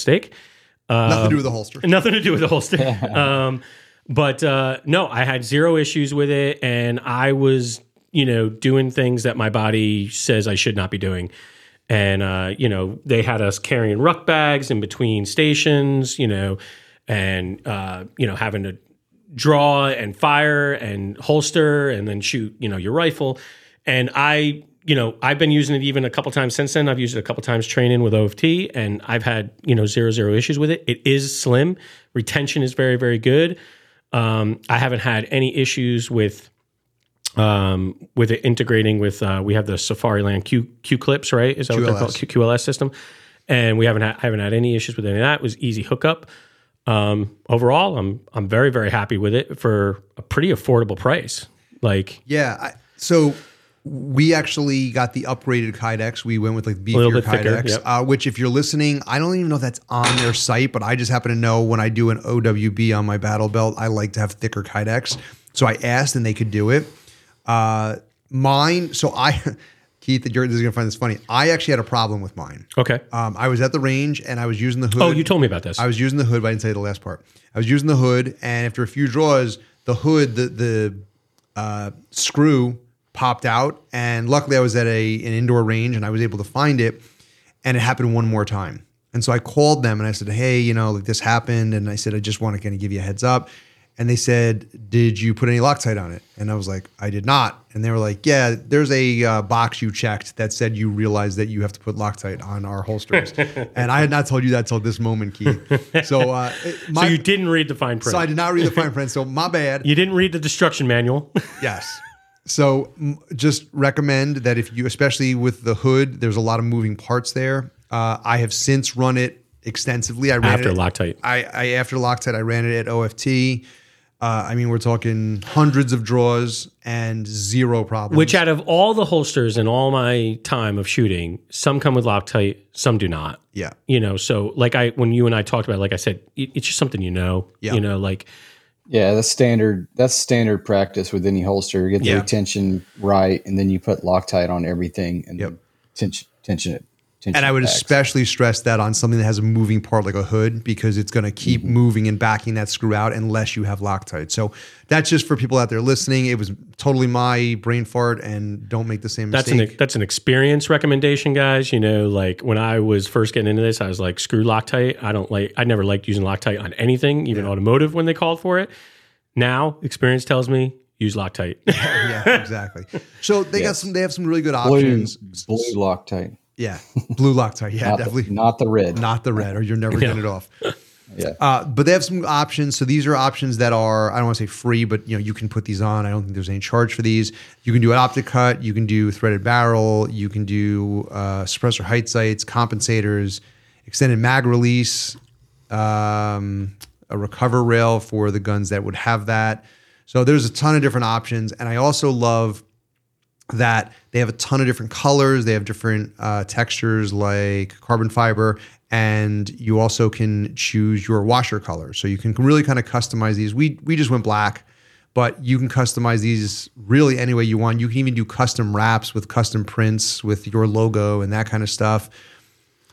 mistake. Nothing to do with the holster. Nothing to do with the holster. um, but uh, no, I had zero issues with it, and I was, you know, doing things that my body says I should not be doing. And uh, you know, they had us carrying ruck bags in between stations, you know, and uh, you know, having to draw and fire and holster and then shoot, you know, your rifle. And I, you know, I've been using it even a couple times since then. I've used it a couple times training with OFT and I've had, you know, zero, zero issues with it. It is slim. Retention is very, very good. Um, I haven't had any issues with um, with it integrating with uh, we have the Safariland Q Q clips, right? Is that what they're called? Q, QLS system. And we haven't had, haven't had any issues with any of that. It was easy hookup. Um, overall, I'm I'm very very happy with it for a pretty affordable price. Like Yeah. I, so we actually got the upgraded Kydex. We went with like beefier bit thicker, Kydex, yep. uh, which if you're listening, I don't even know if that's on their site, but I just happen to know when I do an OWB on my battle belt, I like to have thicker Kydex. So I asked and they could do it. Uh, mine, so I, Keith, you're, this is gonna find this funny. I actually had a problem with mine. okay. Um, I was at the range and I was using the hood. Oh, you told me about this. I was using the hood, but I didn't say the last part. I was using the hood, and after a few draws, the hood, the the uh, screw popped out, and luckily I was at a an indoor range, and I was able to find it, and it happened one more time. And so I called them and I said, "Hey, you know, like this happened," and I said, "I just want to kind of give you a heads up." And they said, "Did you put any Loctite on it?" And I was like, "I did not." And they were like, "Yeah, there's a uh, box you checked that said you realized that you have to put Loctite on our holsters." and I had not told you that till this moment, Keith. So, uh, it- so you didn't read the fine print. so I did not read the fine print. So my bad. you didn't read the destruction manual. Yes. So m- just recommend that if you, especially with the hood, there's a lot of moving parts there. Uh, I have since run it extensively. I ran After it Loctite. I, I after Loctite, I ran it at OFT. Uh, I mean, we're talking hundreds of draws and zero problems. Which out of all the holsters in all my time of shooting, some come with Loctite, some do not. yeah, You know, so like I when you and I talked about, it, like I said, it, it's just something you know. Yeah. You know, like Yeah, that's standard. That's standard practice with any holster. You get the Yeah. retention right, and then you put Loctite on everything, and Yep. tension, tension it. And I would especially stress that on something that has a moving part like a hood because it's going to keep Mm-hmm. moving and backing that screw out unless you have Loctite. So that's just for people out there listening. It was totally my brain fart, and don't make the same That's mistake. an that's an experience recommendation, guys. You know, like when I was first getting into this, I was like, screw Loctite. I don't like. I never liked using Loctite on anything, even automotive when they called for it. Now, experience tells me use Loctite. yeah, exactly. So they got some. They have some really good blue, options. blue Loctite, Yeah, blue Loctite. Yeah, not definitely the, not the red. not the red, or you're never getting it off. yeah, Uh, but they have some options. So these are options that are I don't want to say free, but you know you can put these on. I don't think there's any charge for these. You can do an optic cut. You can do threaded barrel. You can do uh, suppressor height sights, compensators, extended mag release, um, a recover rail for the guns that would have that. So there's a ton of different options, and I also love that they have a ton of different colors. They have different uh, textures like carbon fiber, and you also can choose your washer color. So you can really kind of customize these. We we just went black, but you can customize these really any way you want. You can even do custom wraps with custom prints with your logo and that kind of stuff.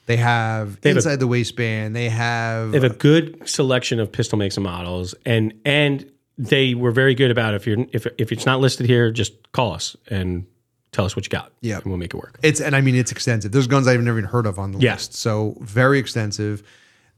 They have have a- inside the waistband. They have They have a good selection of pistol makes and models, and and they were very good about if you're if if it's not listed here, just call us and tell us what you got. Yeah. and we'll make it work. It's and I mean it's extensive. There's guns I've never even heard of on the Yeah. list. So very extensive.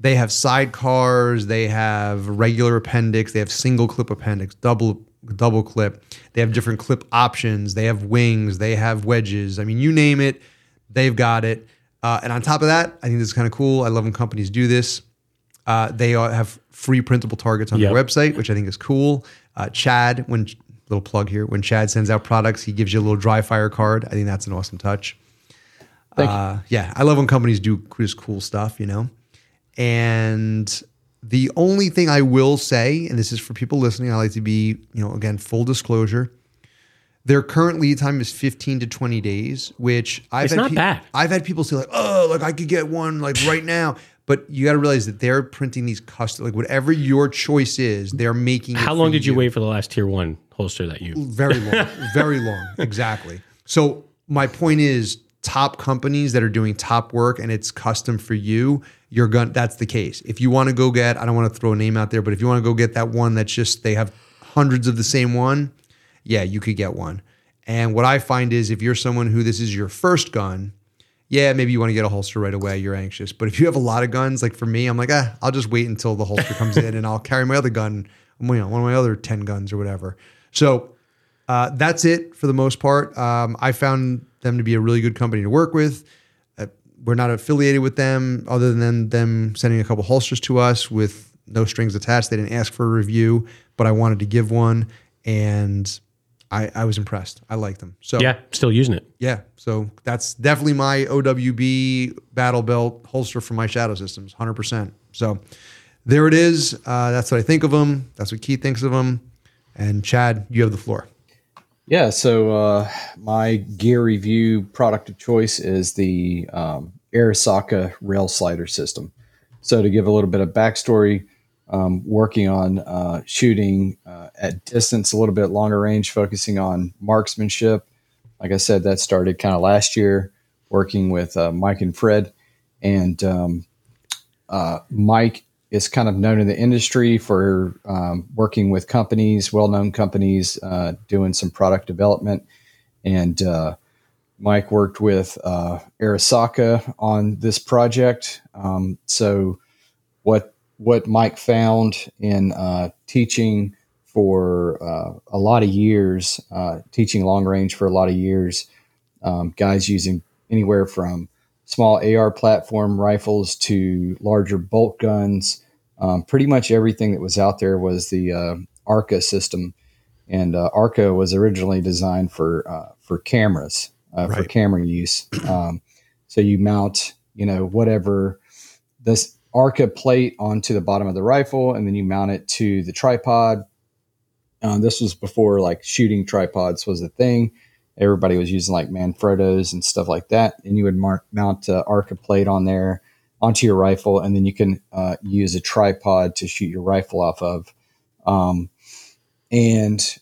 They have sidecars, they have regular appendix, they have single clip appendix, double double clip. They have different clip options, they have wings, they have wedges. I mean, you name it, they've got it. Uh, and on top of that, I think this is kind of cool. I love when companies do this. Uh, they have free printable targets on Yep. their website, which I think is cool. Uh, Chad, when little plug here, when Chad sends out products, he gives you a little dry fire card. I think that's an awesome touch. Uh, yeah, I love when companies do just cool stuff, you know. And the only thing I will say, and this is for people listening, I like to be, you know, again, full disclosure. Their current lead time is 15 to 20 days, which I've It's had not bad. I've had people say like, "Oh, like I could get one like right now." But you got to realize that they're printing these custom like whatever your choice is, they're making it How long did you wait for the last tier one holster that you? very long, very long. Exactly. So my point is top companies that are doing top work and it's custom for you, you're going that's the case. If you want to go get, I don't want to throw a name out there, but if you want to go get that one that's just they have hundreds of the same one, yeah, you could get one. And what I find is if you're someone who this is your first gun, yeah, maybe you want to get a holster right away. You're anxious. But if you have a lot of guns, like for me, I'm like, ah, I'll just wait until the holster comes in and I'll carry my other gun, you know, one of my other 10 guns or whatever. So uh, that's it for the most part. Um, I found them to be a really good company to work with. Uh, we're not affiliated with them other than them sending a couple holsters to us with no strings attached. They didn't ask for a review, but I wanted to give one. And I, I was impressed. I like them. So Yeah, still using it. yeah, so that's definitely my OWB battle belt holster for my shadow systems, hundred percent. So there it is. Uh, that's what I think of them. That's what Keith thinks of them. And Chad, you have the floor. Yeah, so uh, my gear review product of choice is the um, Arisaka rail slider system. So to give a little bit of backstory, um, working on uh, shooting uh, at distance, a little bit longer range, focusing on marksmanship. Like I said, that started kind of last year, working with uh, Mike and Fred, and um, uh, Mike is kind of known in the industry for um, working with companies, well-known companies, uh, doing some product development. And uh, Mike worked with Arisaka on this project. Um, so, what what Mike found in uh, teaching for uh, a lot of years, uh, teaching long range for a lot of years, um, guys using anywhere from small AR platform rifles to larger bolt guns. Um, pretty much everything that was out there was the uh, ARCA system, and uh, ARCA was originally designed for uh, for cameras, uh, for camera use. Um, so you mount, you know, whatever this ARCA plate onto the bottom of the rifle, and then you mount it to the tripod. Um, this was before like shooting tripods was a thing. Everybody was using like Manfrottos and stuff like that, and you would mark, mount uh, ARCA plate on there onto your rifle, and then you can uh, use a tripod to shoot your rifle off of. um, and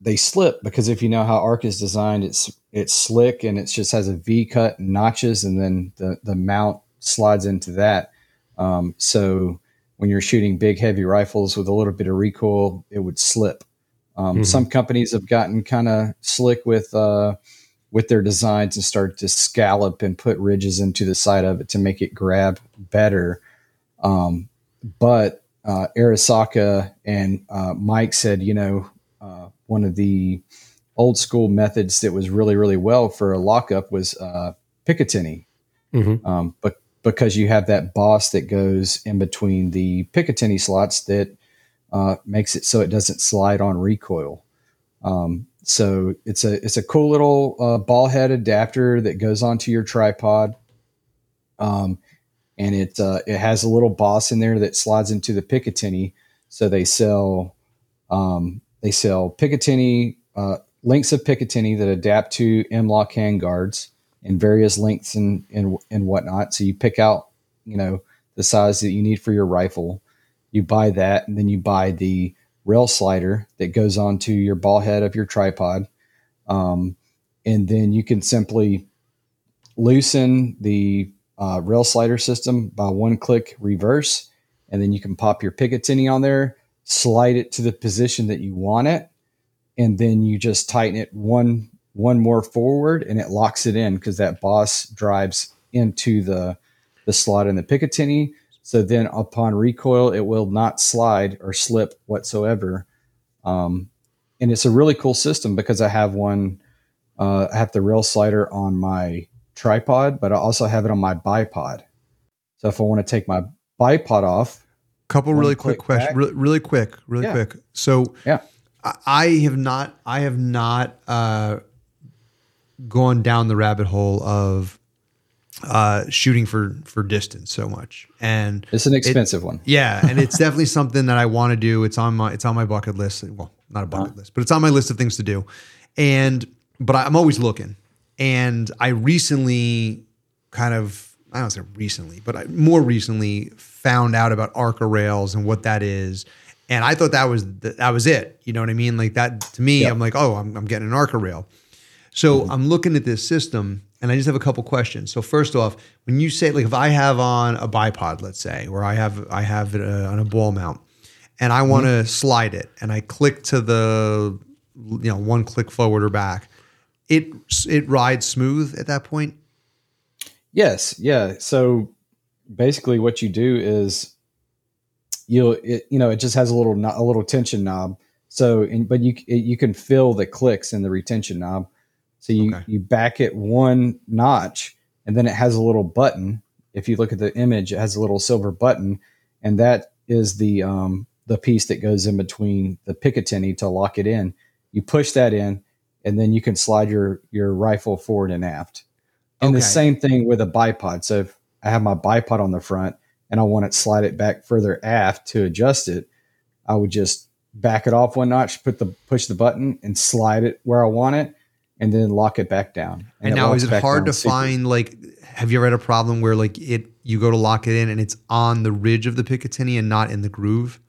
they slip because if you know how arc is designed, it's it's slick and it just has a V cut and notches, and then the the mount slides into that. Um, so when you're shooting big heavy rifles with a little bit of recoil, it would slip. Um, Mhm. Some companies have gotten kind of slick with uh, with their designs and start to scallop and put ridges into the side of it to make it grab better. Um, but uh, Arisaka and uh, Mike said, you know, uh, one of the old school methods that was really, really well for a lockup was uh, Picatinny. Mhm. Um, but because you have that boss that goes in between the Picatinny slots that uh, makes it so it doesn't slide on recoil. Um, so it's a it's a cool little uh, ball head adapter that goes onto your tripod. Um, and it uh, it has a little boss in there that slides into the Picatinny. So they sell um, they sell Picatinny uh, links of Picatinny that adapt to M-LOK handguards in various lengths and, and and whatnot. So you pick out you know the size that you need for your rifle. You buy that, and then you buy the rail slider that goes onto your ball head of your tripod. Um, and then you can simply loosen the uh, rail slider system by one click reverse, and then you can pop your Picatinny on there, slide it to the position that you want it, and then you just tighten it one one more forward, and it locks it in because that boss drives into the the slot in the Picatinny. So then, upon recoil, it will not slide or slip whatsoever. Um, and it's a really cool system because I have one. Uh, I have the rail slider on my tripod, but I also have it on my bipod. So if I want to take my bipod off, Couple really quick quick questions, really, really quick, really Yeah. quick. So Yeah. I, I have not, I have not uh, gone down the rabbit hole of uh, shooting for for distance so much, and it's an expensive one. yeah, and it's definitely something that I want to do. It's on my it's on my bucket list. Well, not a bucket list, but it's on my list of things to do. And but I'm always looking. And I recently kind of I don't say recently, but I more recently found out about Arca Rails and what that is. And I thought that was th- that was it. You know what I mean? Like that to me, Yeah. I'm like, oh, I'm, I'm getting an Arca Rail. So I'm looking at this system and I just have a couple questions. So first off, when you say like if I have on a bipod, let's say, or I have I have it uh, on a ball mount and I want to slide it and I click to the you know one click forward or back, it it rides smooth at that point. Yes, yeah. So basically, what you do is you'll it, you know it just has a little a little tension knob. So, and, but you you can feel the clicks in the retention knob. So you Okay. you back it one notch, and then it has a little button. If you look at the image, it has a little silver button, and that is the um, the piece that goes in between the Picatinny to lock it in. You push that in, and then you can slide your your rifle forward and aft. And the same thing with a bipod. So if I have my bipod on the front and I want to slide it back further aft to adjust it, I would just back it off one notch, put the push the button and slide it where I want it, and then lock it back down. And, it now is it hard to super- find like have you ever had a problem where like it you go to lock it in and it's on the ridge of the Picatinny and not in the groove?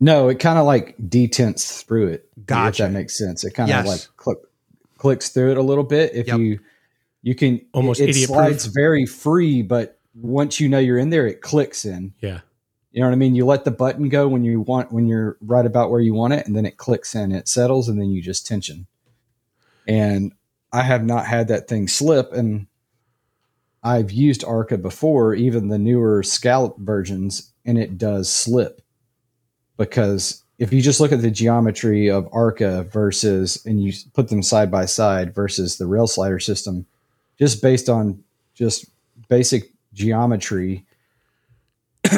No, it kind of like detents through it. Gotcha. If that makes sense. It kind of Yes. like click, clicks through it a little bit. If Yep. you you can Almost it, it idiot-proof. slides very free, but once you know you're in there, it clicks in. Yeah. You know what I mean? You let the button go when you want when you're right about where you want it, and then it clicks in, it settles, and then you just tension. And I have not had that thing slip, and I've used Arca before, even the newer scallop versions, and it does slip. Because if you just look at the geometry of Arca versus and you put them side by side versus the rail slider system, just based on just basic geometry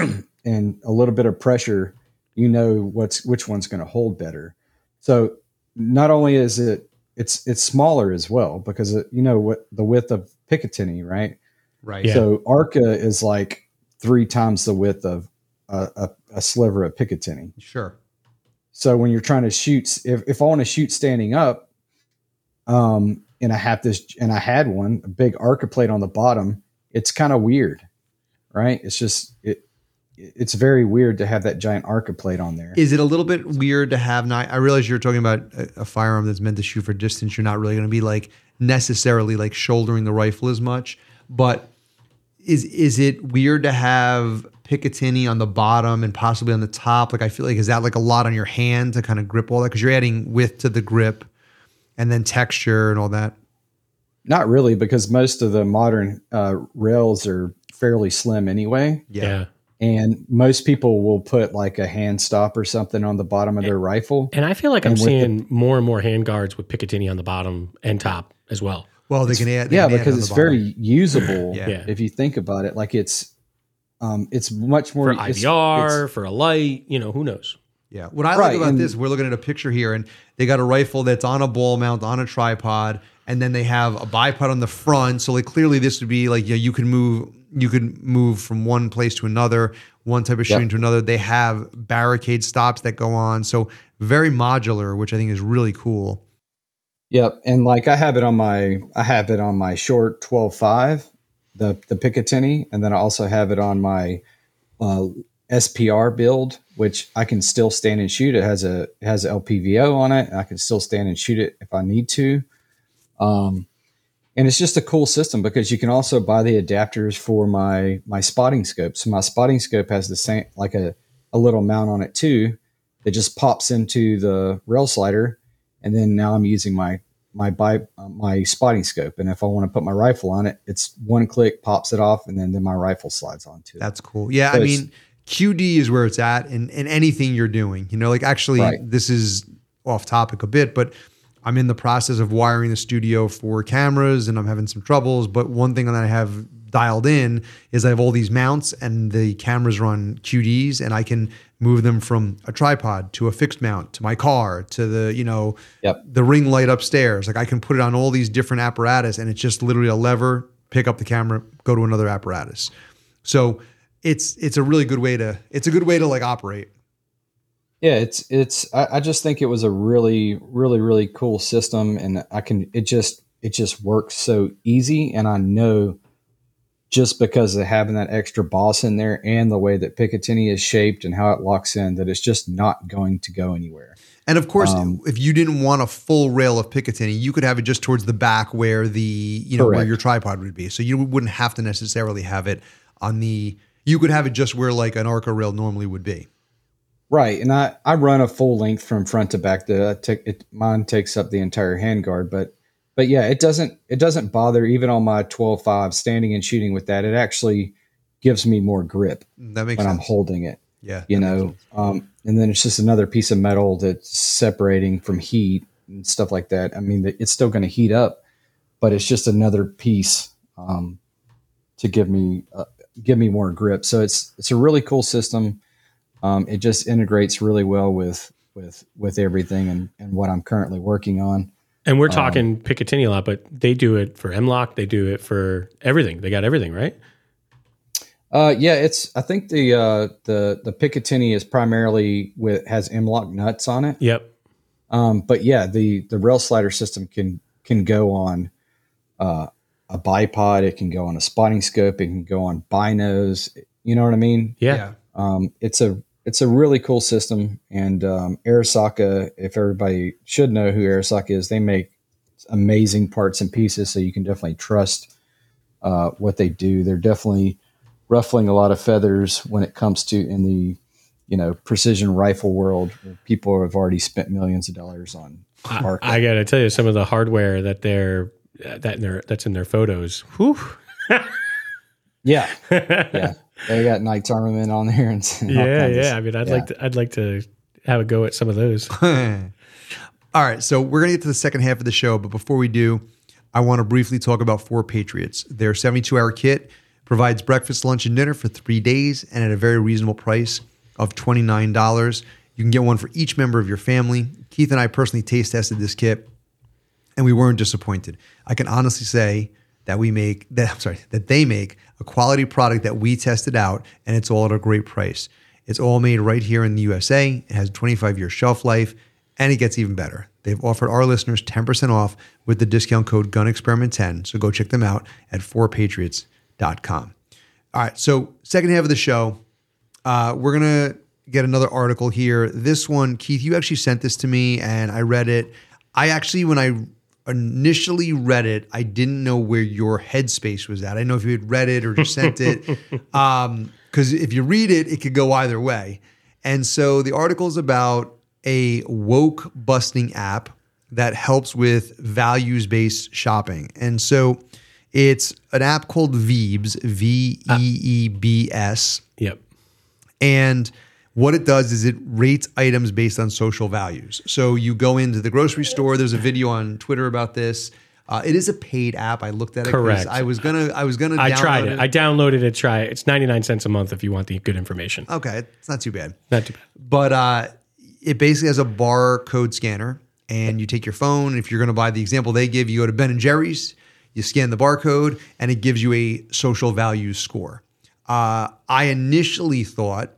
and a little bit of pressure, you know what's which one's going to hold better. So not only is it it's it's smaller as well because it, you know what the width of Picatinny, right? Right. Yeah. So Arca is like three times the width of a, a, a sliver of Picatinny. Sure. So when you're trying to shoot, if, if I want to shoot standing up, um, and I have this, and I had one, a big arca plate on the bottom, it's kind of weird, right? It's just it it's very weird to have that giant arca plate on there. Is it a little bit weird to have not? I realize you're talking about a, a firearm that's meant to shoot for distance. You're not really going to be like necessarily like shouldering the rifle as much, but is is it weird to have Picatinny on the bottom and possibly on the top? Like I feel like is that like a lot on your hand to kind of grip all that because you're adding width to the grip and then texture and all that. Not really, because most of the modern uh, rails are fairly slim anyway. Yeah. And most people will put like a hand stop or something on the bottom of their rifle. And I feel like I'm And with seeing more and more hand guards with Picatinny on the bottom and top as well. Well, they can add. they yeah, can because on it's very usable. Yeah. Yeah. If you think about it, like it's, um, it's much more For it's- IVR, it's- for a light, you know, who knows? Yeah. What I like about and- this, we're looking at a picture here, and they got a rifle that's on a ball mount on a tripod, and then they have a bipod on the front. So like clearly, this would be like yeah, you can move, you could move from one place to another, one type of shooting to another. They have barricade stops that go on, so very modular, which I think is really cool. Yep, and like I have it on my I have it on my short 12.5, the the Picatinny, and then I also have it on my uh, SPR build, which I can still stand and shoot. It has a it has LPVO on it. And I can still stand and shoot it if I need to. Um, and it's just a cool system because you can also buy the adapters for my my spotting scope. So my spotting scope has the same like a a little mount on it too that just pops into the rail slider and then now I'm using my my bi- uh, my spotting scope, and if I want to put my rifle on it, it's one click, pops it off, and then then my rifle slides onto it. That's cool. Yeah, So I mean, QD is where it's at in, in anything you're doing. You know, like actually, Right. this is off topic a bit, but I'm in the process of wiring the studio for cameras and I'm having some troubles. But one thing that I have dialed in is I have all these mounts and the cameras run QDs and I can move them from a tripod to a fixed mount to my car to the, you know, Yep. the ring light upstairs. Like I can put it on all these different apparatus and it's just literally a lever, pick up the camera, go to another apparatus. So it's it's a really good way to it's a good way to like operate. Yeah, it's it's. I, I just think it was a really, really, really cool system, and I can. It just it just works so easy, and I know just because of having that extra boss in there and the way that Picatinny is shaped and how it locks in, that it's just not going to go anywhere. And of course, Um, if you didn't want a full rail of Picatinny, you could have it just towards the back where the you know where your tripod would be. So you wouldn't have to necessarily have it on the. You could have it just where like an Arca rail normally would be. Right, and I I run a full length from front to back. The take it, mine takes up the entire handguard, but but yeah, it doesn't it doesn't bother even on my 12.5 standing and shooting with that. It actually gives me more grip That makes when I'm holding it. yeah, You know, um, and then it's just another piece of metal that's separating from heat and stuff like that. I mean, it's still going to heat up, but it's just another piece um, to give me uh, give me more grip. So it's it's a really cool system. Um, it just integrates really well with with with everything and, and what I'm currently working on. And we're talking Picatinny a lot, but they do it for M-LOK. They do it for everything. They got everything, right? Uh, yeah, it's I think the uh, the the Picatinny is primarily with has M-LOK nuts on it. Yep. Um, but yeah, the the rail slider system can can go on uh, a bipod. It can go on a spotting scope. It can go on binos. You know what I mean? Yeah. Um, it's a it's a really cool system. And um, Arisaka, if everybody should know who Arisaka is, they make amazing parts and pieces. So you can definitely trust uh, what they do. They're definitely ruffling a lot of feathers when it comes to in the you know precision rifle world. Where people have already spent millions of dollars on. I got to tell you, some of the hardware that they're that in their that's in their photos. Whew. yeah, yeah. They got Knight's armament on there and all yeah, of- yeah. I mean, I'd yeah. like to, I'd like to have a go at some of those. All right, so we're going to get to the second half of the show, but before we do, I want to briefly talk about Four Patriots. Their 72 hour kit provides breakfast, lunch, and dinner for three days and at a very reasonable price of $29. You can get one for each member of your family. Keith and I personally taste tested this kit and we weren't disappointed. I can honestly say that we make that I'm sorry, that they make a quality product that we tested out and it's all at a great price. It's all made right here in the USA. It has a 25 year shelf life and it gets even better. They've offered our listeners 10% off with the discount code gun experiment 10. So go check them out at 4patriots.com. All right, so second half of the show, Uh, we're gonna get another article here. This one, Keith, you actually sent this to me, and I read it. I actually, when I initially read it, I didn't know where your headspace was at. I didn't know if you had read it or just sent it. Um, because if you read it, it could go either way. And so the article is about a woke busting app that helps with values based shopping. And so it's an app called Veebs, V E E B S. Yep. And what it does is it rates items based on social values. So you go into the grocery store. There's a video on Twitter about this. Uh, it is a paid app. I looked at it. Correct. I was gonna. I was gonna. I download tried it. I downloaded it. Try it. It's 99 cents a month if you want the good information. okay, it's not too bad. Not too bad. But uh, it basically has a barcode scanner, and you take your phone. If you're going to buy the example they give, you go to Ben and Jerry's, you scan the barcode, and it gives you a social values score. Uh, I initially thought,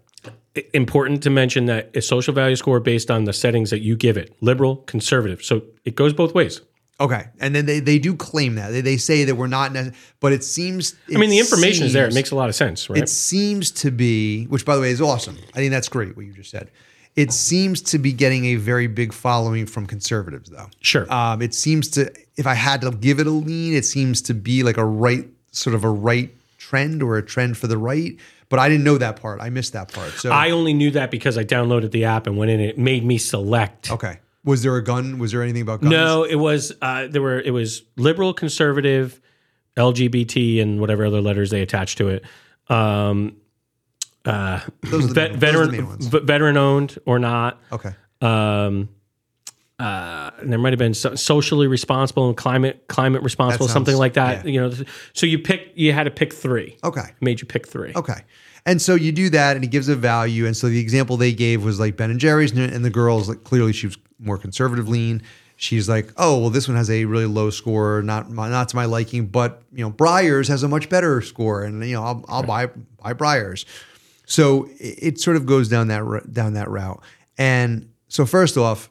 Important to mention that a social value score based on the settings that you give it liberal, conservative. So it goes both ways. okay, and then they, they do claim that they, they say that we're not, nece- but it seems. I mean, the it information is there. It makes a lot of sense, right? It seems to be, which by the way is awesome. I think that's great what you just said. It seems to be getting a very big following from conservatives, though. Sure. Um, it seems to, if I had to give it a lean, it seems to be like a right, sort of a right trend or a trend for the right. But I didn't know that part. I missed that part. So I only knew that because I downloaded the app and went in. It made me select. okay. Was there a gun? Was there anything about guns? No, it was uh, there were it was liberal, conservative, LGBT, and whatever other letters they attached to it. Um, uh, Those are the, main, those are the main veteran ones. v- veteran owned or not. Okay. Um, uh, and there might have been so, socially responsible and climate climate responsible, That something like that. yeah. You know, so you pick you had to pick three. Okay. Made you pick three. Okay. And so you do that, and it gives a value. And so the example they gave was like Ben and Jerry's, and the girls like clearly she was more conservative lean. She's like, oh well, this one has a really low score, not my, not to my liking, but you know, Breyers has a much better score, and you know, I'll, I'll buy buy Breyers. So it, it sort of goes down that down that route. And so first off,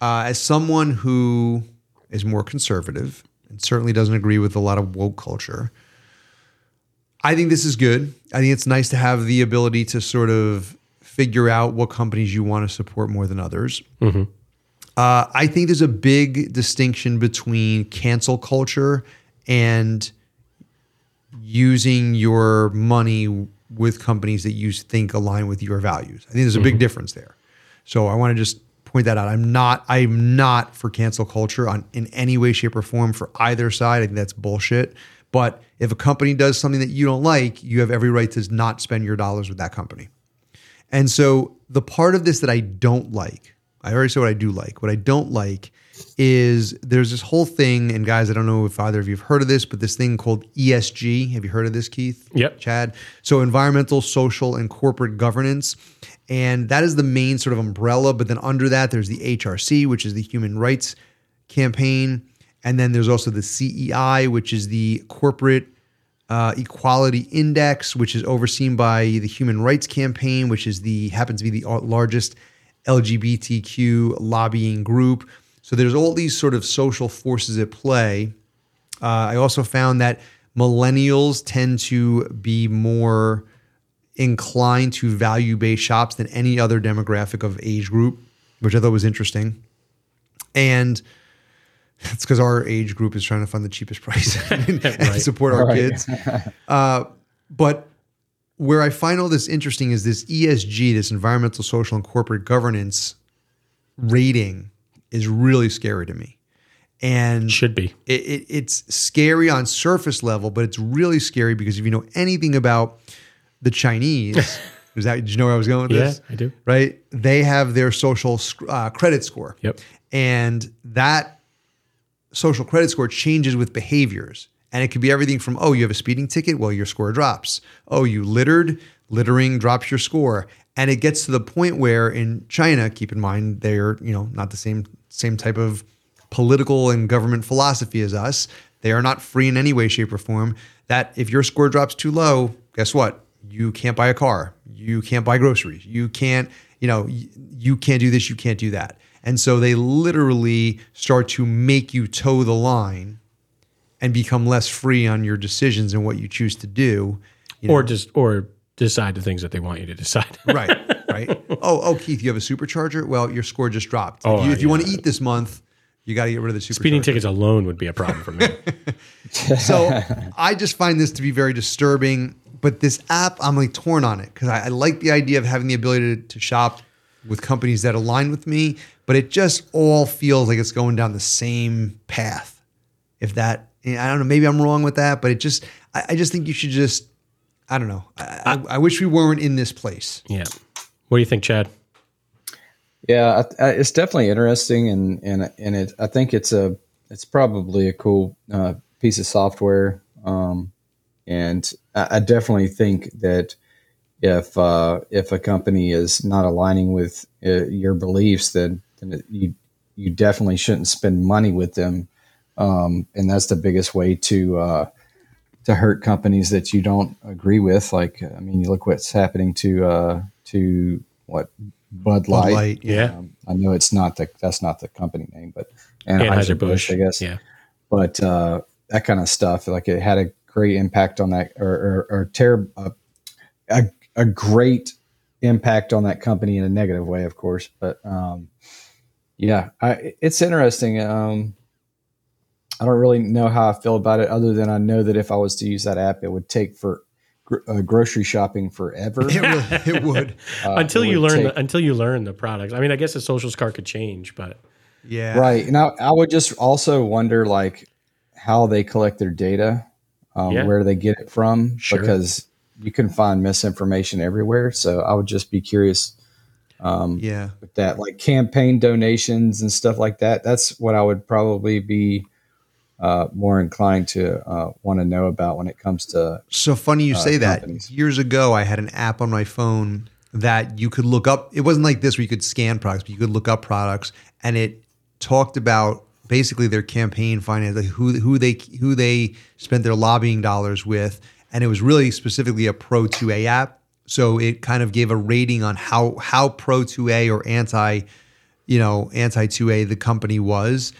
uh, as someone who is more conservative and certainly doesn't agree with a lot of woke culture, I think this is good. I think it's nice to have the ability to sort of figure out what companies you want to support more than others. Uh, I think there's a big distinction between cancel culture and using your money with companies that you think align with your values. I think there's a big difference there. So I want to just point that out. I'm not I'm not for cancel culture on in any way, shape, or form for either side. I think that's bullshit. But if a company does something that you don't like, you have every right to not spend your dollars with that company. And so the part of this that I don't like, I already said what I do like. What I don't like is there's this whole thing, and guys, I don't know if either of you have heard of this, but this thing called ESG. Have you heard of this, Keith? Yep. Chad. So environmental, social, and corporate governance. And that is the main sort of umbrella. But then under that, there's the HRC, which is the Human Rights Campaign. And then there's also the CEI, which is the Corporate uh, Equality Index, which is overseen by the Human Rights Campaign, which is the happens to be the largest LGBTQ lobbying group. So there's all these sort of social forces at play. Uh, I also found that millennials tend to be more inclined to value based shops than any other demographic of age group, which I thought was interesting. And it's because our age group is trying to find the cheapest price and, and support our Right. kids. Uh, but where I find all this interesting is this ESG, this environmental, social, and corporate governance rating is really scary to me. And Should be. it, it, it's scary on surface level, but it's really scary because if you know anything about the Chinese, is that did you know where I was going with Yeah, this? I do. Right, they have their social uh, credit score. Yep. and that social credit score changes with behaviors, and it could be everything from oh, you have a speeding ticket, well, your score drops. Oh, you littered, littering drops your score, and it gets to the point where in China, keep in mind they're you know not the same same type of political and government philosophy as us. They are not free in any way, shape, or form. That if your score drops too low, guess what? You can't buy a car. You can't buy groceries. You can't, you know, you can't do this. You can't do that. And so they literally start to make you toe the line and become less free on your decisions and what you choose to do. You Or know? just or decide the things that they want you to decide. right, right. Oh, oh, Keith, you have a supercharger. Well, your score just dropped. Oh, if you, if you want to eat this month, you got to get rid of the supercharger. Speeding tickets alone would be a problem for me. So I just find this to be very disturbing. But this app, I'm like torn on it because I, I like the idea of having the ability to, to shop with companies that align with me, but it just all feels like it's going down the same path. If that, I don't know, maybe I'm wrong with that, but it just, I, I just think you should just, I don't know. I, I, I wish we weren't in this place. yeah. What do you think, Chad? Yeah, I, I, it's definitely interesting, and and and it. I think it's a it's probably a cool uh, piece of software, um, and I, I definitely think that if uh, if a company is not aligning with uh, your beliefs, then then it, you you definitely shouldn't spend money with them, um, and that's the biggest way to uh, to hurt companies that you don't agree with. Like, I mean, you look what's happening to uh, to what Bud Light. Bud Light, Yeah. Um, I know it's not the that's not the company name, but Anheuser-Busch, Anheuser-Busch, I guess. Yeah. But uh, that kind of stuff, like it had a great impact on that, or or, or ter- uh, a a great impact on that company in a negative way, of course. But um, yeah, I, it's interesting. Um, I don't really know how I feel about it, other than I know that if I was to use that app, it would take for gr- uh, grocery shopping forever. It, really, it would. Uh, until it you would learn take- the, until you learn the products. I mean, I guess the socials card could change, but Yeah. right and I, I would just also wonder like how they collect their data um, Yeah. where they get it from Sure. because you can find misinformation everywhere so i would just be curious um, Yeah. with that like campaign donations and stuff like that that's what i would probably be uh, more inclined to uh, want to know about when it comes to So funny you uh, say that. Years ago, I had an app on my phone that you could look up. It wasn't like this where you could scan products, but you could look up products, and it talked about basically their campaign finance, like who who they who they spent their lobbying dollars with, and it was really specifically a Pro 2A app. So it kind of gave a rating on how how Pro 2A or anti, you know, anti 2A the company was.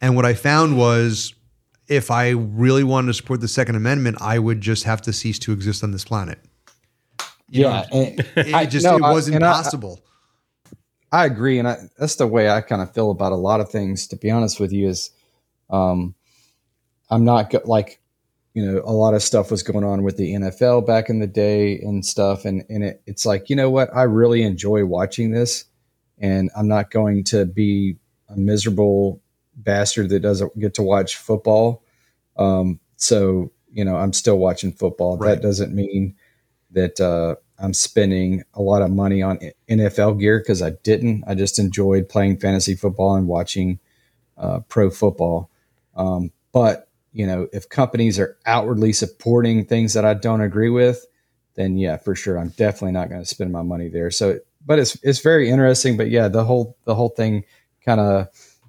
And what I found was if I really wanted to support the Second Amendment, I would just have to cease to exist on this planet. yeah It I- just no, it wasn't and I- possible. I agree, and I, that's the way I kind of feel about a lot of things. To be honest with you, is um, I'm not go- like you know a lot of stuff was going on with the NFL back in the day and stuff, and and it, it's like you know what I really enjoy watching this, and I'm not going to be a miserable bastard that doesn't get to watch football. Um, so you know I'm still watching football. Right. That doesn't mean that uh, I'm spending a lot of money on NFL gear because I didn't. I just enjoyed playing fantasy football and watching uh, pro football. Um, but you know, if companies are outwardly supporting things that I don't agree with, then yeah, for sure, I'm definitely not going to spend my money there. So, but it's it's very interesting. But yeah, the whole the whole thing kind of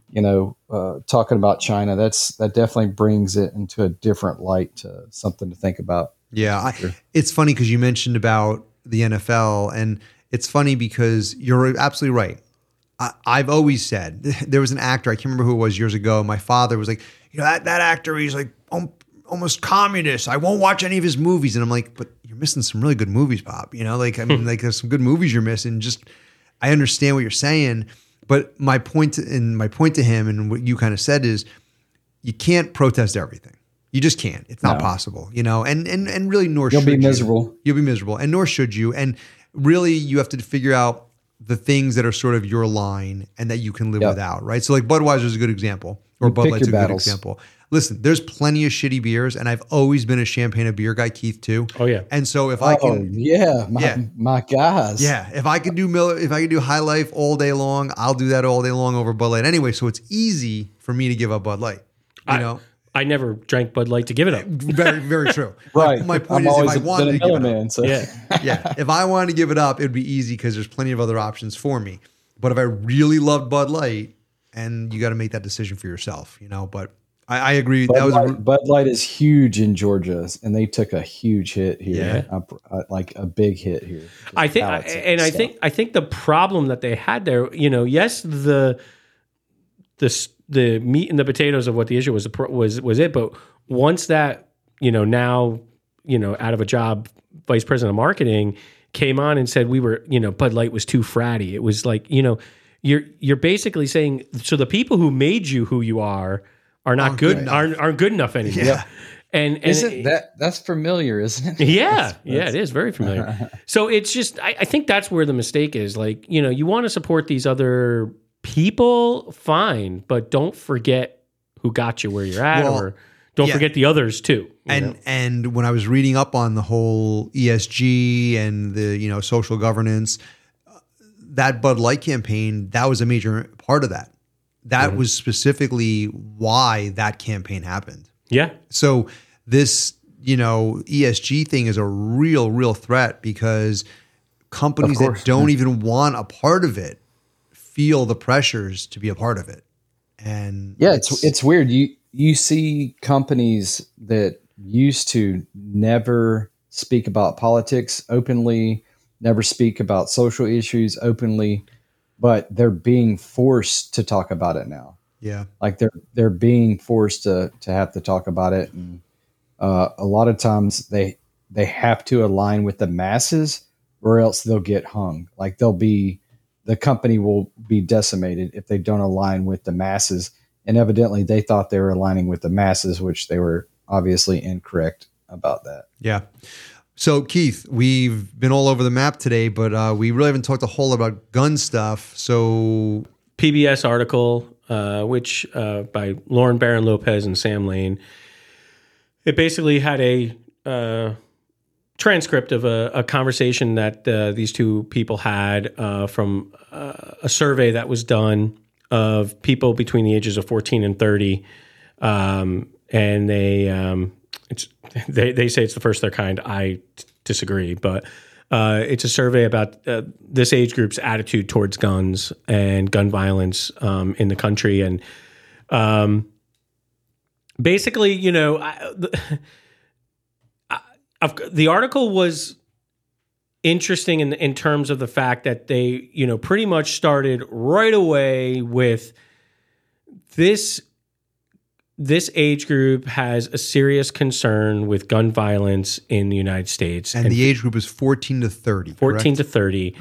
you know uh, talking about China that's that definitely brings it into a different light to something to think about. Yeah, I, it's funny because you mentioned about the NFL, and it's funny because you're absolutely right. I, I've always said there was an actor I can't remember who it was years ago. My father was like, you know, that that actor, he's like um, almost communist. I won't watch any of his movies, and I'm like, but you're missing some really good movies, Bob. You know, like I mean, like there's some good movies you're missing. Just I understand what you're saying, but my point to, and my point to him and what you kind of said is you can't protest everything. You just can't. It's not No. possible, you know. And and and really, nor You'll should be you. miserable. You'll be miserable, and nor should you. And really, you have to figure out the things that are sort of your line and that you can live Yep. without, right? So, like Budweiser is a good example, or You Bud pick Light's a your good example. Listen, there's plenty of shitty beers, and I've always been a champagne and beer guy, Keith too. oh yeah, And so, if I oh can, yeah, my Yeah. my guys. yeah, if I could do Miller, if I could do High Life all day long, I'll do that all day long over Bud Light anyway. So it's easy for me to give up Bud Light. You I- know, I never drank Bud Light to give it up. very very true. right. My, my point I'm is, if always I wanted to give Miller it up, so Yeah, yeah, if I wanted to give it up, it'd be easy because there's plenty of other options for me. But if I really loved Bud Light, and you got to make that decision for yourself, you know. But I, I agree. Bud, that was Light, Bud Light is huge in Georgia, and they took a huge hit here, Yeah. Uh, like a big hit here. I think, Pallets and I stuff. think, I think the problem that they had there, you know, yes, the the s- the meat and the potatoes of what the issue was was was it, but once that you know now you know, out of a job, vice president of marketing, came on and said we were, you know, Bud Light was too fratty. It was like, you know, you're you're basically saying so the people who made you who you are are not Aren't good, good aren't aren't good enough anymore. Yeah. And, and Isn't it- that that's familiar, isn't it? yeah, yeah, it is very familiar. so it's just, I, I think that's where the mistake is. Like, you know, you want to support these other people, fine, but don't forget who got you where you're at, Well, or don't yeah. forget the others too. and know? and when I was reading up on the whole ESG and the you know social governance, uh, that Bud Light campaign that was a major part of that. That was specifically why that campaign happened. yeah, So this you know ESG thing is a real real threat because companies that don't even want a part of it feel the pressures to be a part of it. And Yeah, it's it's weird. You you see companies that used to never speak about politics openly, never speak about social issues openly, but they're being forced to talk about it now. yeah. Like they're they're being forced to to have to talk about it, and uh, a lot of times they they have to align with the masses, or else they'll get hung. Like they'll be the company will be decimated if they don't align with the masses. And evidently, they thought they were aligning with the masses, which they were obviously incorrect about that. Yeah. So Keith, we've been all over the map today, but uh, we really haven't talked a whole lot about gun stuff. So PBS article, uh, which uh, by Lauren Barron Lopez and Sam Lane. It basically had a uh, transcript of a, a conversation that uh, these two people had uh, from uh, a survey that was done of people between the ages of 14 and 30. Um, and they, um, they, they say it's the first of their kind. I t- disagree, but uh, it's a survey about uh, this age group's attitude towards guns and gun violence um, in the country. And um, basically, you know, I, the, the article was interesting in in terms of the fact that they, you know, pretty much started right away with this this age group has a serious concern with gun violence in the United States and, the age group is 14 to 30. 14 correct? to 30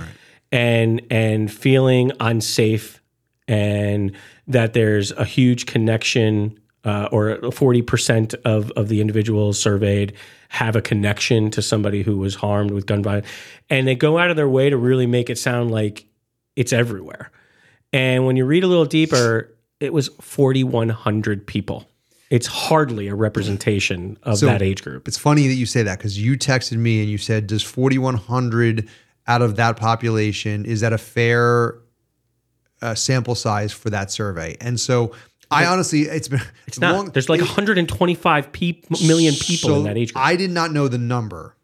and and feeling unsafe and that there's a huge connection uh, or 40% of, of the individuals surveyed have a connection to somebody who was harmed with gun violence. And they go out of their way to really make it sound like it's everywhere. And when you read a little deeper it was 4100 people. It's hardly a representation of So- that age group. It's funny that you say that because you texted me and you said, "Does 4,100 out of that population is that a fair uh, sample size for that survey?" And so, I honestly, it's been it's not there's like 125 peop million people in that age group I did not know the number.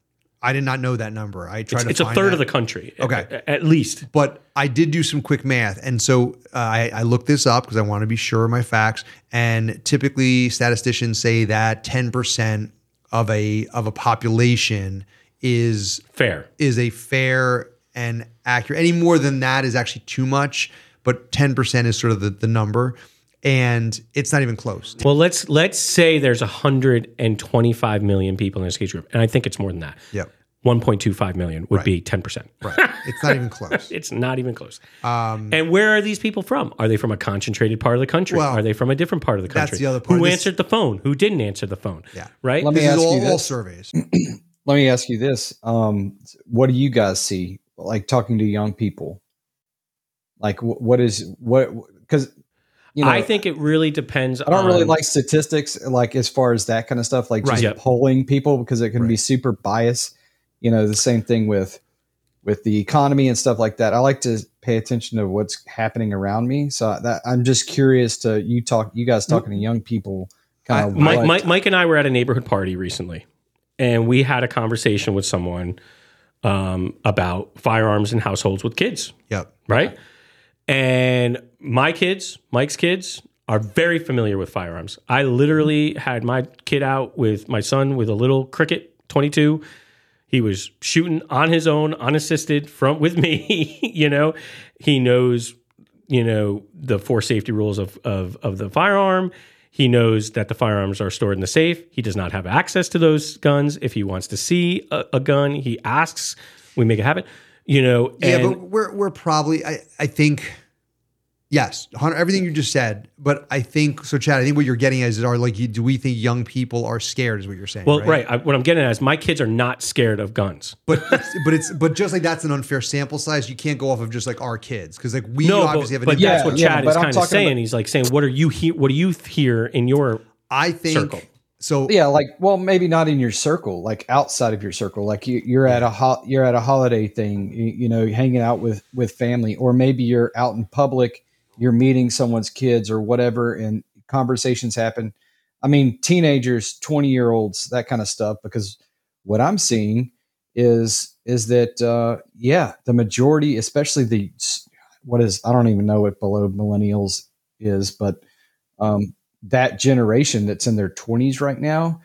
I did not know that number. I tried It's, it's a third that. of the country. Okay. At, at least. but I did do some quick math, and so uh, I, I looked this up because I want to be sure of my facts. And typically, statisticians say that ten percent of a of a population is Fair. is a fair and accurate. Any more than that is actually too much, but ten percent is sort of the, the number, and it's not even close. Well, let's let's say there's 125 million people in this age group, and I think it's more than that. Yeah. 1.25 million would be 10 percent. right. It's not even close. It's not even close. Um, and where are these people from? Are they from a concentrated part of the country? Well, are they from a different part of the country? that's country? the other part. Who This- answered the phone? Who didn't answer the phone? Yeah. Right. Let me This is ask all, you all this. surveys. Let me ask you this: um, What do you guys see? Like talking to young people, like what is what? Because you know, I think it really depends. I don't really like statistics, like as far as that kind of stuff, like just Right. Yep. polling people because it can be super biased. You know, the same thing with with the economy and stuff like that. I like to pay attention to what's happening around me. So that I'm just curious to you talk, you guys talking to young people, kind of Mike, Mike, Mike and I were at a neighborhood party recently, and we had a conversation with someone um, about firearms in households with kids, Yep. right? And my kids, Mike's kids, are very familiar with firearms. I literally had my kid out with my son with a little Crickett 22. He was shooting on his own, unassisted, from with me. you know, he knows, you know, the four safety rules of of of the firearm. He knows that the firearms are stored in the safe. He does not have access to those guns. If he wants to see a, a gun, he asks. We make it happen. You know, Yeah, but we're we're probably I, I think yes, everything you just said. But I think so, Chad. I think what you're getting at is are like, do we think young people are scared? Is what you're saying? well, right. I, what I'm getting at is my kids are not scared of guns. But it's, but it's but just like that's an unfair sample size. You can't go off of just like our kids because like we No, obviously but, have an but that's what Yeah, Chad but is kind of saying. about- He's like saying, "What are you he- What do you hear in your I think Circle. so. yeah like well maybe not in your circle like outside of your circle like you, you're at a ho- you're at a holiday thing you, you know hanging out with with family or maybe you're out in public you're meeting someone's kids or whatever and conversations happen. I mean teenagers 20 year olds that kind of stuff because what i'm seeing is is that uh yeah the majority especially the what is i don't even know what below millennials is but um that generation that's in their 20s right now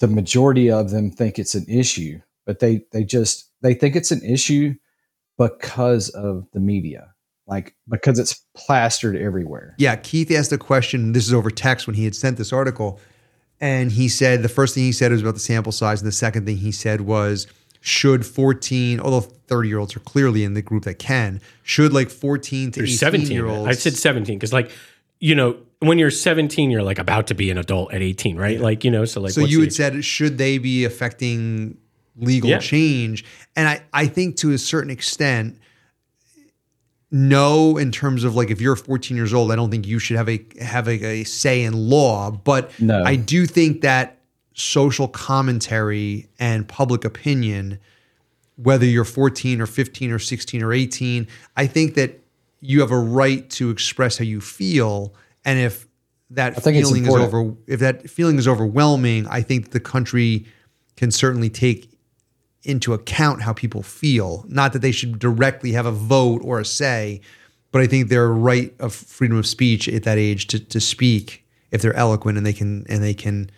the majority of them think it's an issue but they they just they think it's an issue because of the media like because it's plastered everywhere Yeah, Keith asked a question. This is over text when he had sent this article. And he said the first thing he said was about the sample size. And the second thing he said was, should 14, although 30 year olds are clearly in the group that can, should like 14 to 18 17 year olds. I said 17 because, like, you know, when you're 17, you're like about to be an adult at 18, right? Like, you know, so like, so you the had said, should they be affecting legal Yeah. change? And I, I think to a certain extent, no, in terms of like if you're 14 years old, I don't think you should have a have a, a say in law. But No. I do think that social commentary and public opinion, whether you're 14 or 15 or 16 or 18, I think that you have a right to express how you feel. And if that feeling is over, if that feeling is overwhelming, I think the country can certainly take into account how people feel. Not that they should directly have a vote or a say, but I think their right of freedom of speech at that age to, to speak, if they're eloquent and they can and they can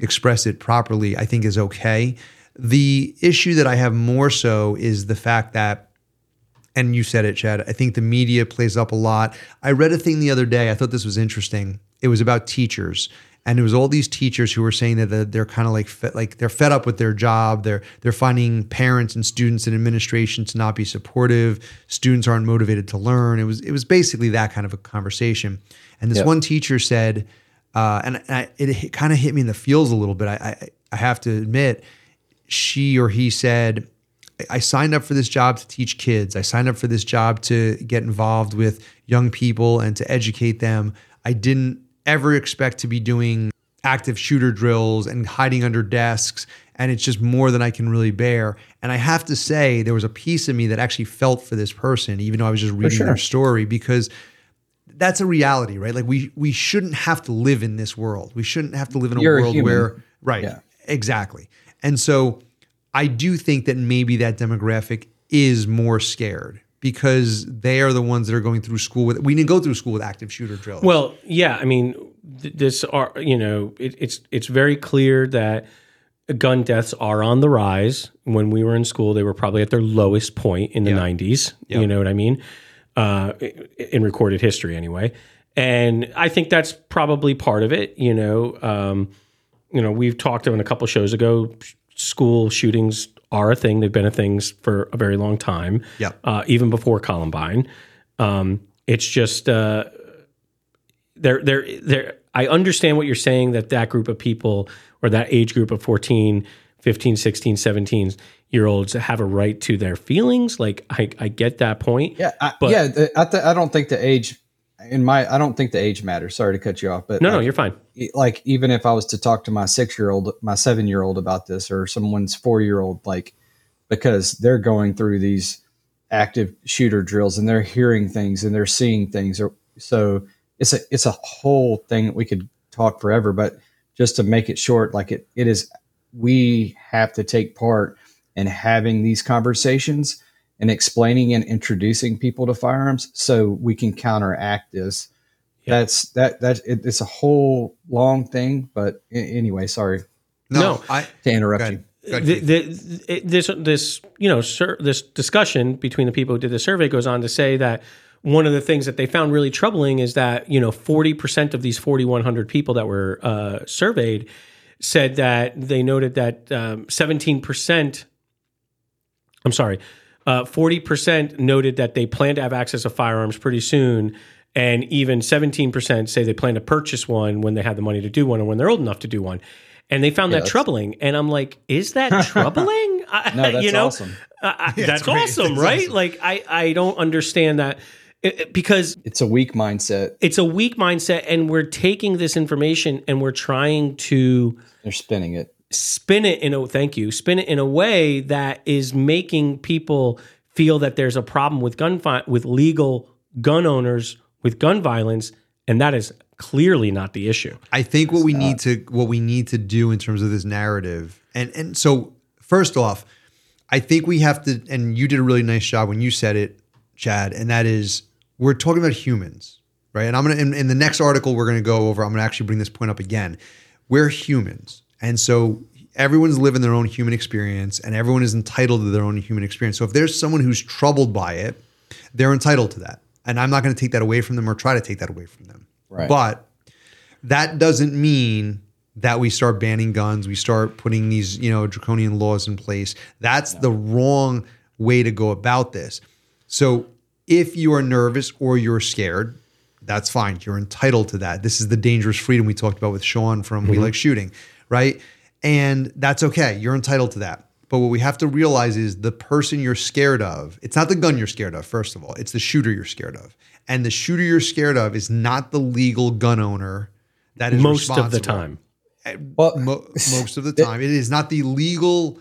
express it properly, I think is okay. The issue that I have more so is the fact that and you said it, Chad. I think the media plays up a lot. I read a thing the other day. I thought this was interesting. It was about teachers, and it was all these teachers who were saying that they're- they're kind of like like they're fed up with their job. They're they're finding parents and students and administration to not be supportive. Students aren't motivated to learn. It was it was basically that kind of a conversation. And this Yep. one teacher said, uh, and I, it, kind of hit me in the feels a little bit. I, I I have to admit, she or he said, I signed up for this job to teach kids. I signed up for this job to get involved with young people and to educate them. I didn't ever expect to be doing active shooter drills and hiding under desks. And it's just more than I can really bear. And I have to say, there was a piece of me that actually felt for this person, even though I was just reading sure. their story, because that's a reality, right? Like we we shouldn't have to live in this world. We shouldn't have to live in a You're world human. where right, Yeah. exactly. And so I do think that maybe that demographic is more scared because they are the ones that are going through school with. We didn't go through school with active shooter drills. Well, yeah, I mean, th- this are you know, it, it's it's very clear that gun deaths are on the rise. When we were in school, they were probably at their lowest point in the '90s. You know what I mean? Uh, in recorded history, anyway. And I think that's probably part of it. You know, um, you know, we've talked on a couple shows ago. School shootings are a thing. They've been a thing for a very long time. Yep. Uh, even before Columbine. Um, it's just uh, there, there, there. I understand what you're saying that that group of people or that age group of 14, 15, 16, 17 year olds have a right to their feelings. Like I, I get that point. yeah I, But- yeah the, I, th- I don't think the age in my i don't think the age matters sorry to cut you off but No, no, you're fine. like even if I was to talk to my six year old, my seven year old about this, or someone's four year old, like because they're going through these active shooter drills and they're hearing things and they're seeing things, or so it's a it's a whole thing that we could talk forever. But just to make it short, like it it is, we have to take part in having these conversations and explaining and introducing people to firearms so we can counteract this that's that that it, it's a whole long thing but anyway sorry no, no. I to interrupt go you ahead. The, the, it- this this you know sur- this discussion between the people who did the survey goes on to say that one of the things that they found really troubling is that you know 40% of these 4100 people that were uh, surveyed said that they noted that um, 17% i'm sorry uh, 40% noted that they plan to have access to firearms pretty soon and even 17% say they plan to purchase one when they have the money to do one or when they're old enough to do one and they found that that's- troubling and i'm like is that troubling I- No, that's you know awesome. I- I- Yeah, that's great. awesome It's right awesome. like i i don't understand that It- it- because It's a weak mindset. it's a weak mindset and we're taking this information and we're trying to They're spinning it. Spin it in a thank you spin it in a way that is making people feel that there's a problem with gun fi- with legal gun owners with gun violence and that is clearly not the issue I think what we need to what we need to do in terms of this narrative, and and so first off, I think we have to, and you did a really nice job when you said it, Chad, and that is we're talking about humans, right? And I'm gonna in, in the next article we're gonna go over. I'm gonna actually bring this point up again. We're humans, and so everyone's living their own human experience, and everyone is entitled to their own human experience. So if there's someone who's troubled by it, they're entitled to that, and I'm not going to take that away from them or try to take that away from them. Right. But that doesn't mean that we start banning guns, we start putting these, you know, draconian laws in place. That's the wrong way to go about this. So if you are nervous or you're scared, that's fine. You're entitled to that. This is the dangerous freedom we talked about with Sean from We mm-hmm. Like Shooting, right? And that's okay. You're entitled to that. But what we have to realize is the person you're scared of, it's not the gun you're scared of, first of all, it's the shooter you're scared of. And the shooter you're scared of is not the legal gun owner that is most of the time eh, Well, Mo- most of the time. It is not the legal,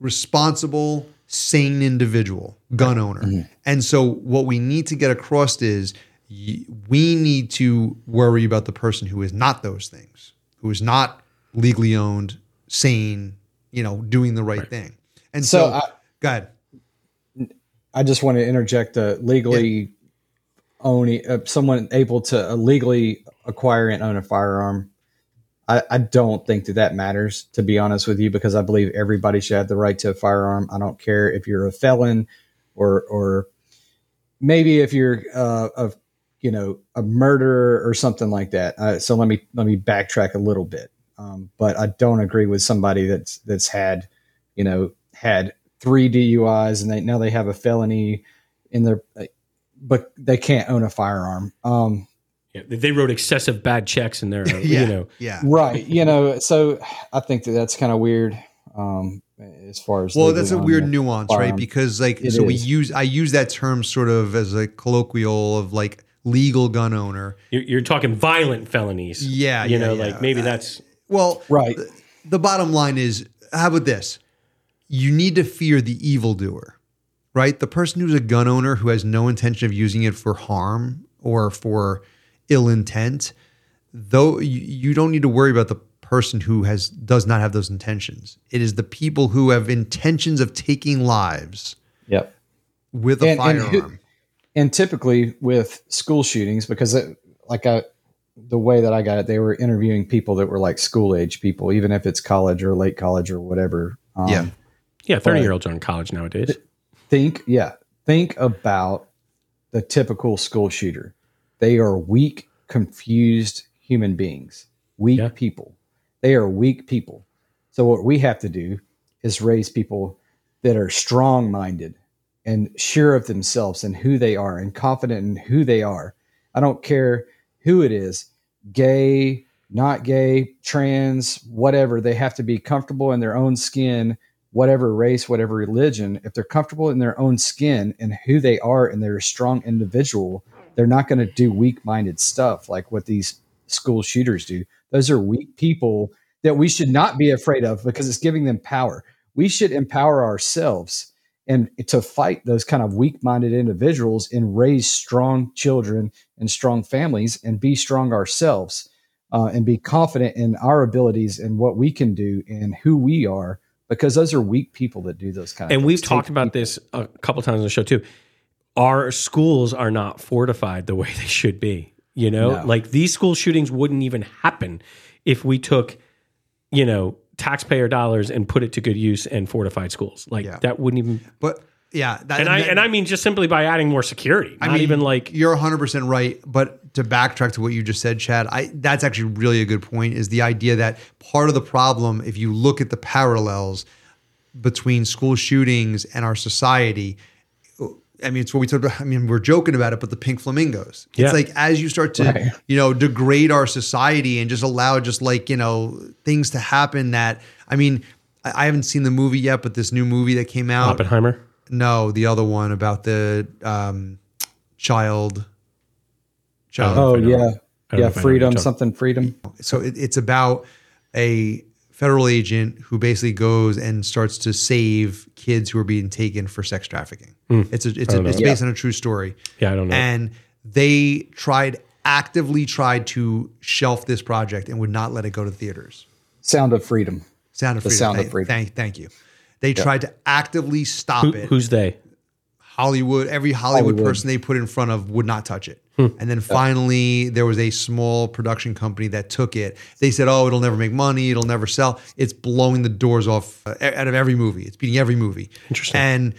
responsible, sane individual gun owner. Mm-hmm. And so, what we need to get across is we need to worry about the person who is not those things, who is not legally owned, sane, you know, doing the right, thing. And so, So I- go ahead. I just want to interject a legally owning uh, someone able to uh, legally acquire and own a firearm. I, I don't think that that matters, to be honest with you, because I believe everybody should have the right to a firearm. I don't care if you're a felon or or maybe if you're uh, a you know a murderer or something like that. Uh, so let me let me backtrack a little bit. Um, but I don't agree with somebody that's that's had you know had three DUIs and they now they have a felony in their but they can't own a firearm. Um, Yeah, they wrote excessive bad checks in there. Yeah. You know, Yeah. right. You know, so I think that that's kind of weird. Um, as far as Well, that's a weird a nuance, right? Because like, It so we use I use that term sort of as a colloquial of like legal gun owner. you're, you're talking violent felonies. Yeah, you yeah, know, yeah. like maybe that's Well, Right. The, the bottom line is, how about this? You need to fear the evildoer, right? The person who's a gun owner who has no intention of using it for harm or for ill intent, though you, you don't need to worry about the person who has does not have those intentions. It is the people who have intentions of taking lives Yep. with a And- and firearm. who- and typically with school shootings because it, like I, the way that I got it, they were interviewing people that were like school age people, even if it's college or late college or whatever. Um, Yeah. yeah, thirty year olds are in college nowadays. Think, yeah, think about the typical school shooter. They are weak, confused human beings, weak Yeah. people. They are weak people. So what we have to do is raise people that are strong minded and sure of themselves and who they are and confident in who they are. I don't care who it is, gay, not gay, trans, whatever. They have to be comfortable in their own skin, whatever race, whatever religion. If they're comfortable in their own skin and who they are and they're a strong individual, they're not going to do weak minded stuff like what these school shooters do. Those are weak people that we should not be afraid of because it's giving them power. We should empower ourselves and to fight those kind of weak-minded individuals and raise strong children and strong families and be strong ourselves uh, and be confident in our abilities and what we can do and who we are because those are weak people that do those kind of and we've Take talked about people- this a couple times on the show too. Our schools are not fortified the way they should be. You know, No. like these school shootings wouldn't even happen if we took, you know, taxpayer dollars and put it to good use and fortified schools. Like Yeah. that wouldn't even. But yeah, that, And I that- and I mean just simply by adding more security. Not I mean, even like you're 100 percent right. But to backtrack to what you just said, Chad, I that's actually really a good point. Is the idea that part of the problem, if you look at the parallels between school shootings and our society. I mean, it's what we talked about. I mean, we're joking about it, but the pink flamingos. It's like as you start to, Right. you know, degrade our society and just allow just like, you know, things to happen that, I mean, I I haven't seen the movie yet, but this new movie that came out. Oppenheimer. No, the other one about the um, child. Child. Oh, I know. yeah, I don't know yeah, if I know what you're freedom, something freedom. So it, it's about a federal agent who basically goes and starts to save kids who are being taken for sex trafficking. Hmm. It's a, it's a, don't it's based on a true story. Yeah, I don't know. And they tried actively tried to shelf this project and would not let it go to theaters. Sound of freedom. Sound of The freedom. Sound of Freedom. Thank, thank you. They tried to actively stop Who, it. who's they? Hollywood, every Hollywood, Hollywood. person they put in front of would not touch it. Hmm. And then finally, there was a small production company that took it. They said, "Oh, it'll never make money. It'll never sell." It's blowing the doors off uh, out of every movie. It's beating every movie. Interesting. And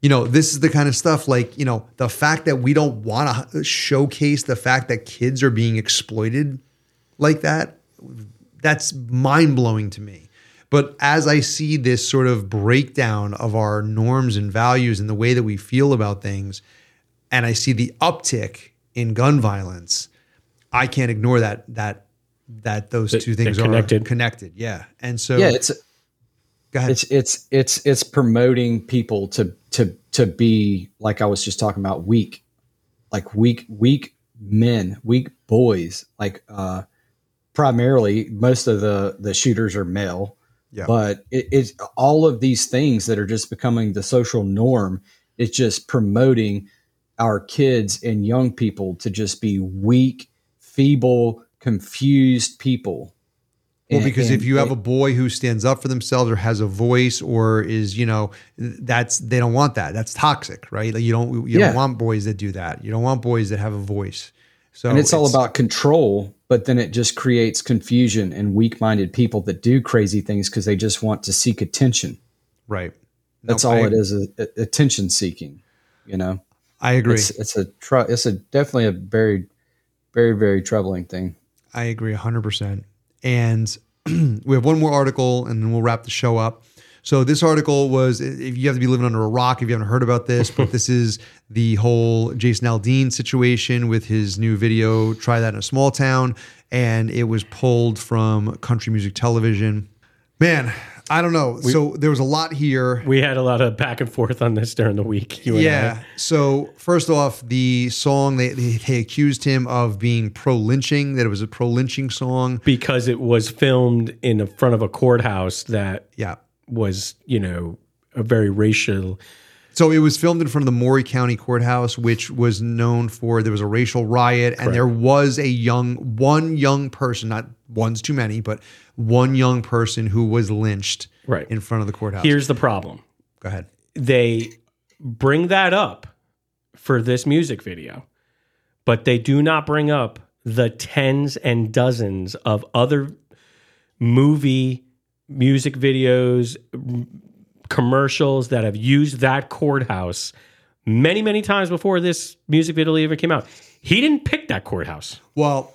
you know, this is the kind of stuff like you know the fact that we don't want to showcase the fact that kids are being exploited like that. That's mind blowing to me. But as I see this sort of breakdown of our norms and values and the way that we feel about things, and I see the uptick in gun violence, I can't ignore that that that those That two they're things connected. are connected. Yeah, and so Yeah, it's go ahead. it's it's it's it's promoting people to to to be like I was just talking about weak, like weak weak men, weak boys. Like uh primarily, most of the the shooters are male. Yeah. But it, it's all of these things that are just becoming the social norm. It's just promoting our kids and young people to just be weak, feeble, confused people. Well, And- because if you have it- a boy who stands up for themselves or has a voice or is, you know, that's they don't want that. That's toxic, right? Like you don't you Yeah. don't want boys that do that. You don't want boys that have a voice. So and it's, all about control but then it just creates confusion and weak-minded people that do crazy things because they just want to seek attention right. that's all I, it is a, a- uh, attention seeking you know I agree. it's it's a tr- it's a definitely a very very very troubling thing I agree 100%. And we have one more article and then we'll wrap the show up. So this article was if you have to be living under a rock if you haven't heard about this, but this is the whole Jason Aldean situation with his new video Try That in a Small Town and it was pulled from Country Music Television. Man, I don't know. so there was a lot here. We had a lot of back and forth on this during the week. You and Yeah. So first off, the song they, they they accused him of being pro lynching. That it was a pro lynching song. because it was filmed in the front of a courthouse that Yeah. Was, you know, a very racial. So it was filmed in front of the Maury County Courthouse, which was known for there was a racial riot, and there was a young one young person, not one's too many, but one young person who was lynched Right. in front of the courthouse. Here's the problem. Go ahead. They bring that up for this music video, but they do not bring up the tens and dozens of other movie music videos, commercials that have used that courthouse many, many times before this music video ever came out. He didn't pick that courthouse. Well,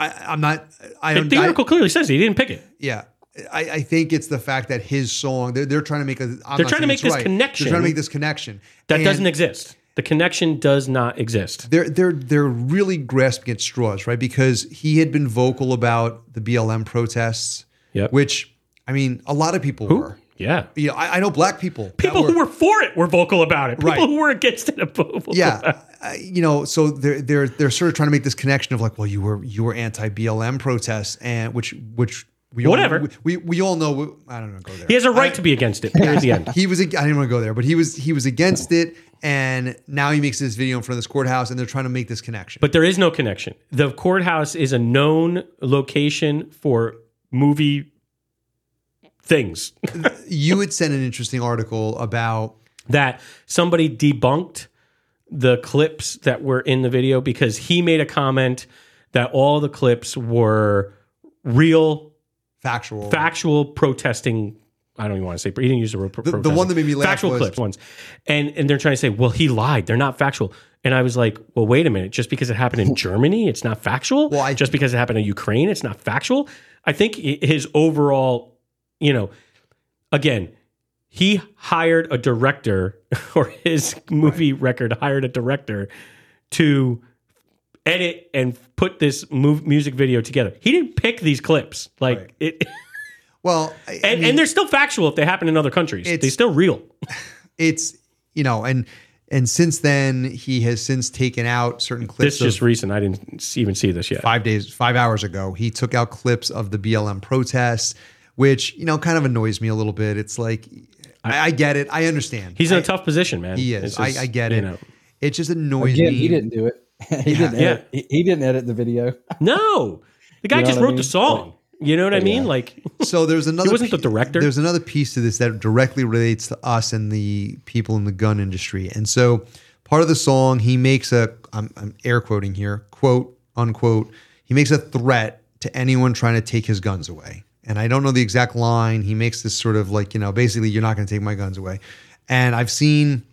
I, I'm not. I The, don't. the I- article clearly says he didn't pick it. Yeah. I, I think it's the fact that his song, they're, they're trying to make a. I'm not trying to make this right. connection They're trying to make this connection. That And doesn't exist. The connection does not exist. They're they're they're really grasping at straws, right? Because he had been vocal about the BLM protests, Yep. which I mean, a lot of people were. Yeah. You know, I, I know black people. People who were for it were vocal about it. People Right. who were against it are vocal. yeah, uh, you know, so they're they're they're sort of trying to make this connection of like, well, you were you were anti BLM protests, and which which we Whatever. all, we, we we all know. I don't know. Go there. He has a right to be against it. Period. the end. he was. I didn't want to go there, but he was. He was against it, and now he makes this video in front of this courthouse, and they're trying to make this connection. But there is no connection. The courthouse is a known location for movie things you had sent an interesting article about. that somebody debunked the clips that were in the video because he made a comment that all the clips were real Factual. factual protesting I don't even want to say, but he didn't use the word. The, the one that made me laugh factual was clips ones, and and they're trying to say, well, he lied. They're not factual. And I was like, well, wait a minute. Just because it happened in Germany, it's not factual. Well, I- just because it happened in Ukraine, it's not factual. I think his overall, you know, again, he hired a director, or his movie record hired a director to edit and put this move, music video together. He didn't pick these clips. Like Right. it, Well, I- I and, mean, and they're still factual if they happen in other countries. They're still real. it's you know, and and since then he has since taken out certain clips. This just recent. I didn't even see this yet. five days, five hours ago, he took out clips of the BLM protests, which you know kind of annoys me a little bit. It's like I, I get it, I understand. He's in I- a tough position, man. He is. I, just, I get it. know. It just annoys Again, me. he didn't do it. he didn't. Yeah. Edit, he, he didn't edit the video. No, the guy You know just what I wrote the mean? song. You know what I mean? Yeah. Like, So there's another. He wasn't the director? There's another piece to this that directly relates to us and the people in the gun industry. And so part of the song, he makes a. I'm, I'm air quoting here, quote unquote. He makes a threat to anyone trying to take his guns away. And I don't know the exact line. He makes this sort of like you know, basically, you're not going to take my guns away. And I've seen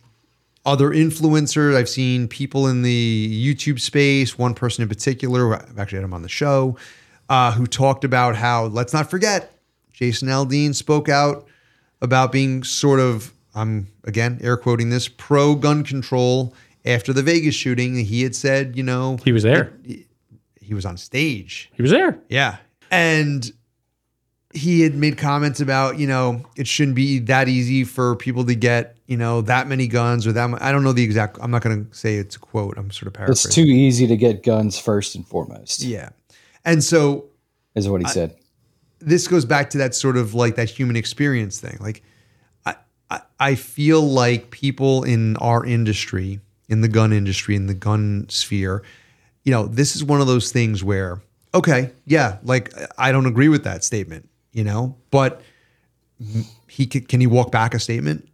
other influencers. I've seen people in the YouTube space, one person in particular, I've actually had him on the show, uh, who talked about how, let's not forget, Jason Aldean spoke out about being sort of, I'm again air quoting this, pro gun control after the Vegas shooting. He had said, you know, he was there. he was on stage. He was there. Yeah. And he had made comments about, you know, it shouldn't be that easy for people to get, you know, that many guns or that mu- I don't know the exact I'm not going to say it's a quote. I'm sort of paraphrasing. It's too easy to get guns first and foremost. yeah. And so Is what he said. this goes back to that sort of like that human experience thing. Like I, I I feel like people in our industry, in the gun industry, in the gun sphere, you know, this is one of those things where, okay, yeah, like I don't agree with that statement, you know, but he can, can he walk back a statement?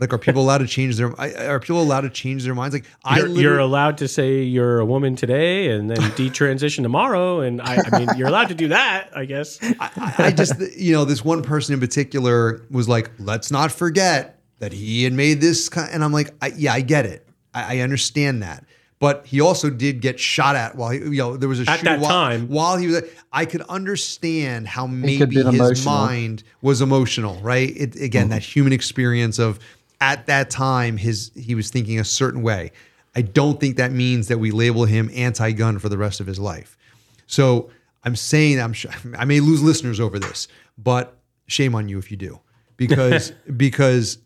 Like, are people allowed to change their? Are people allowed to change their minds? Like, I You're, you're allowed to say you're a woman today and then detransition tomorrow. And I, I mean, you're allowed to do that, I guess. I, I just, you know, this one person in particular was like, let's not forget that he had made this. Kind, and I'm like, I, yeah, I get it. I, I understand that. But he also did get shot at while he, you know, there was a At shoot that while, time. while he was. I could understand how maybe his emotional. mind was emotional, right? It, again, that human experience of at that time, his he was thinking a certain way. I don't think that means that we label him anti-gun for the rest of his life. So I'm saying I'm sure I may lose listeners over this, but shame on you if you do, because because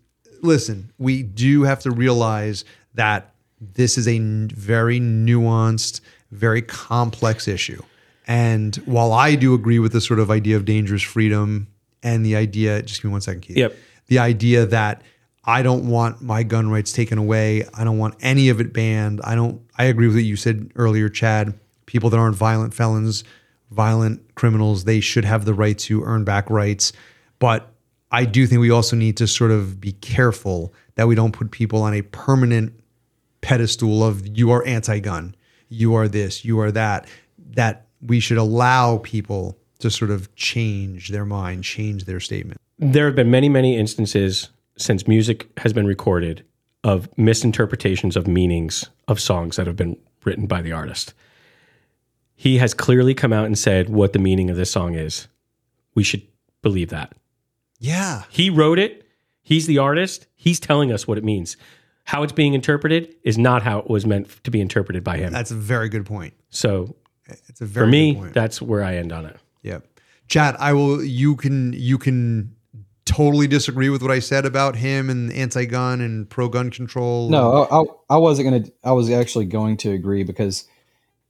listen, we do have to realize that this is a very nuanced, very complex issue. And while I do agree with the sort of idea of dangerous freedom and the idea, just give me one second, Keith. Yep. The idea that I don't want my gun rights taken away. I don't want any of it banned. I don't. I agree with what you said earlier, Chad. People that aren't violent felons, violent criminals, they should have the right to earn back rights. But I do think we also need to sort of be careful that we don't put people on a permanent pedestal of you are anti-gun, you are this, you are that. That we should allow people to sort of change their mind, change their statement. There have been many, many instances since music has been recorded of misinterpretations of meanings of songs that have been written by the artist. He has clearly come out and said what the meaning of this song is. We should believe that. Yeah. He wrote it. He's the artist. He's telling us what it means. How it's being interpreted is not how it was meant to be interpreted by him. That's a very good point. So It's a very for me, good point. that's where I end on it. Yeah. Chad, I will you can you can totally disagree with what I said about him and anti-gun and pro-gun control. No, I, I, I wasn't gonna. I was actually going to agree because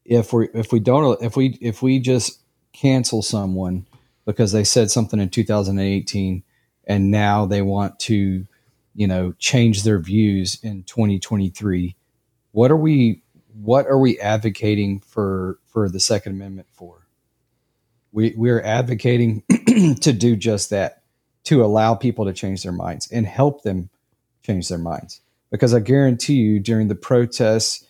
if we if we don't if we if we just cancel someone because they said something in 2018 and now they want to you know change their views in 2023 what are we what are we advocating for for the second amendment for? We we're advocating to do just that to allow people to change their minds and help them change their minds. Because i guarantee you during the protests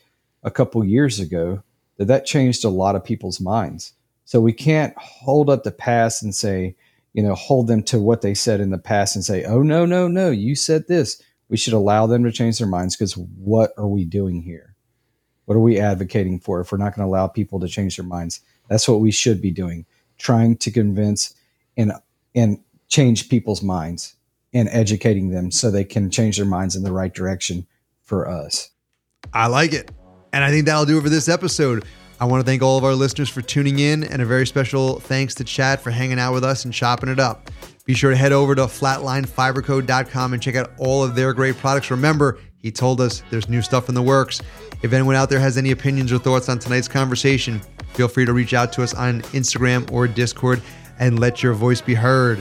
a couple years ago that that changed a lot of people's minds. So we can't hold up the past and say you know, hold them to what they said in the past and say, "Oh no, no, no, you said this." We should allow them to change their minds because what are we doing here? What are we advocating for if we're not going to allow people to change their minds? That's what we should be doing, trying to convince and and change people's minds and educating them so they can change their minds in the right direction for us. I like it. And I think that'll do it for this episode. I want to thank all of our listeners for tuning in and a very special thanks to Chad for hanging out with us and chopping it up. Be sure to head over to flatlinefiberco.com and check out all of their great products. Remember, he told us there's new stuff in the works. If anyone out there has any opinions or thoughts on tonight's conversation, feel free to reach out to us on Instagram or Discord and let your voice be heard.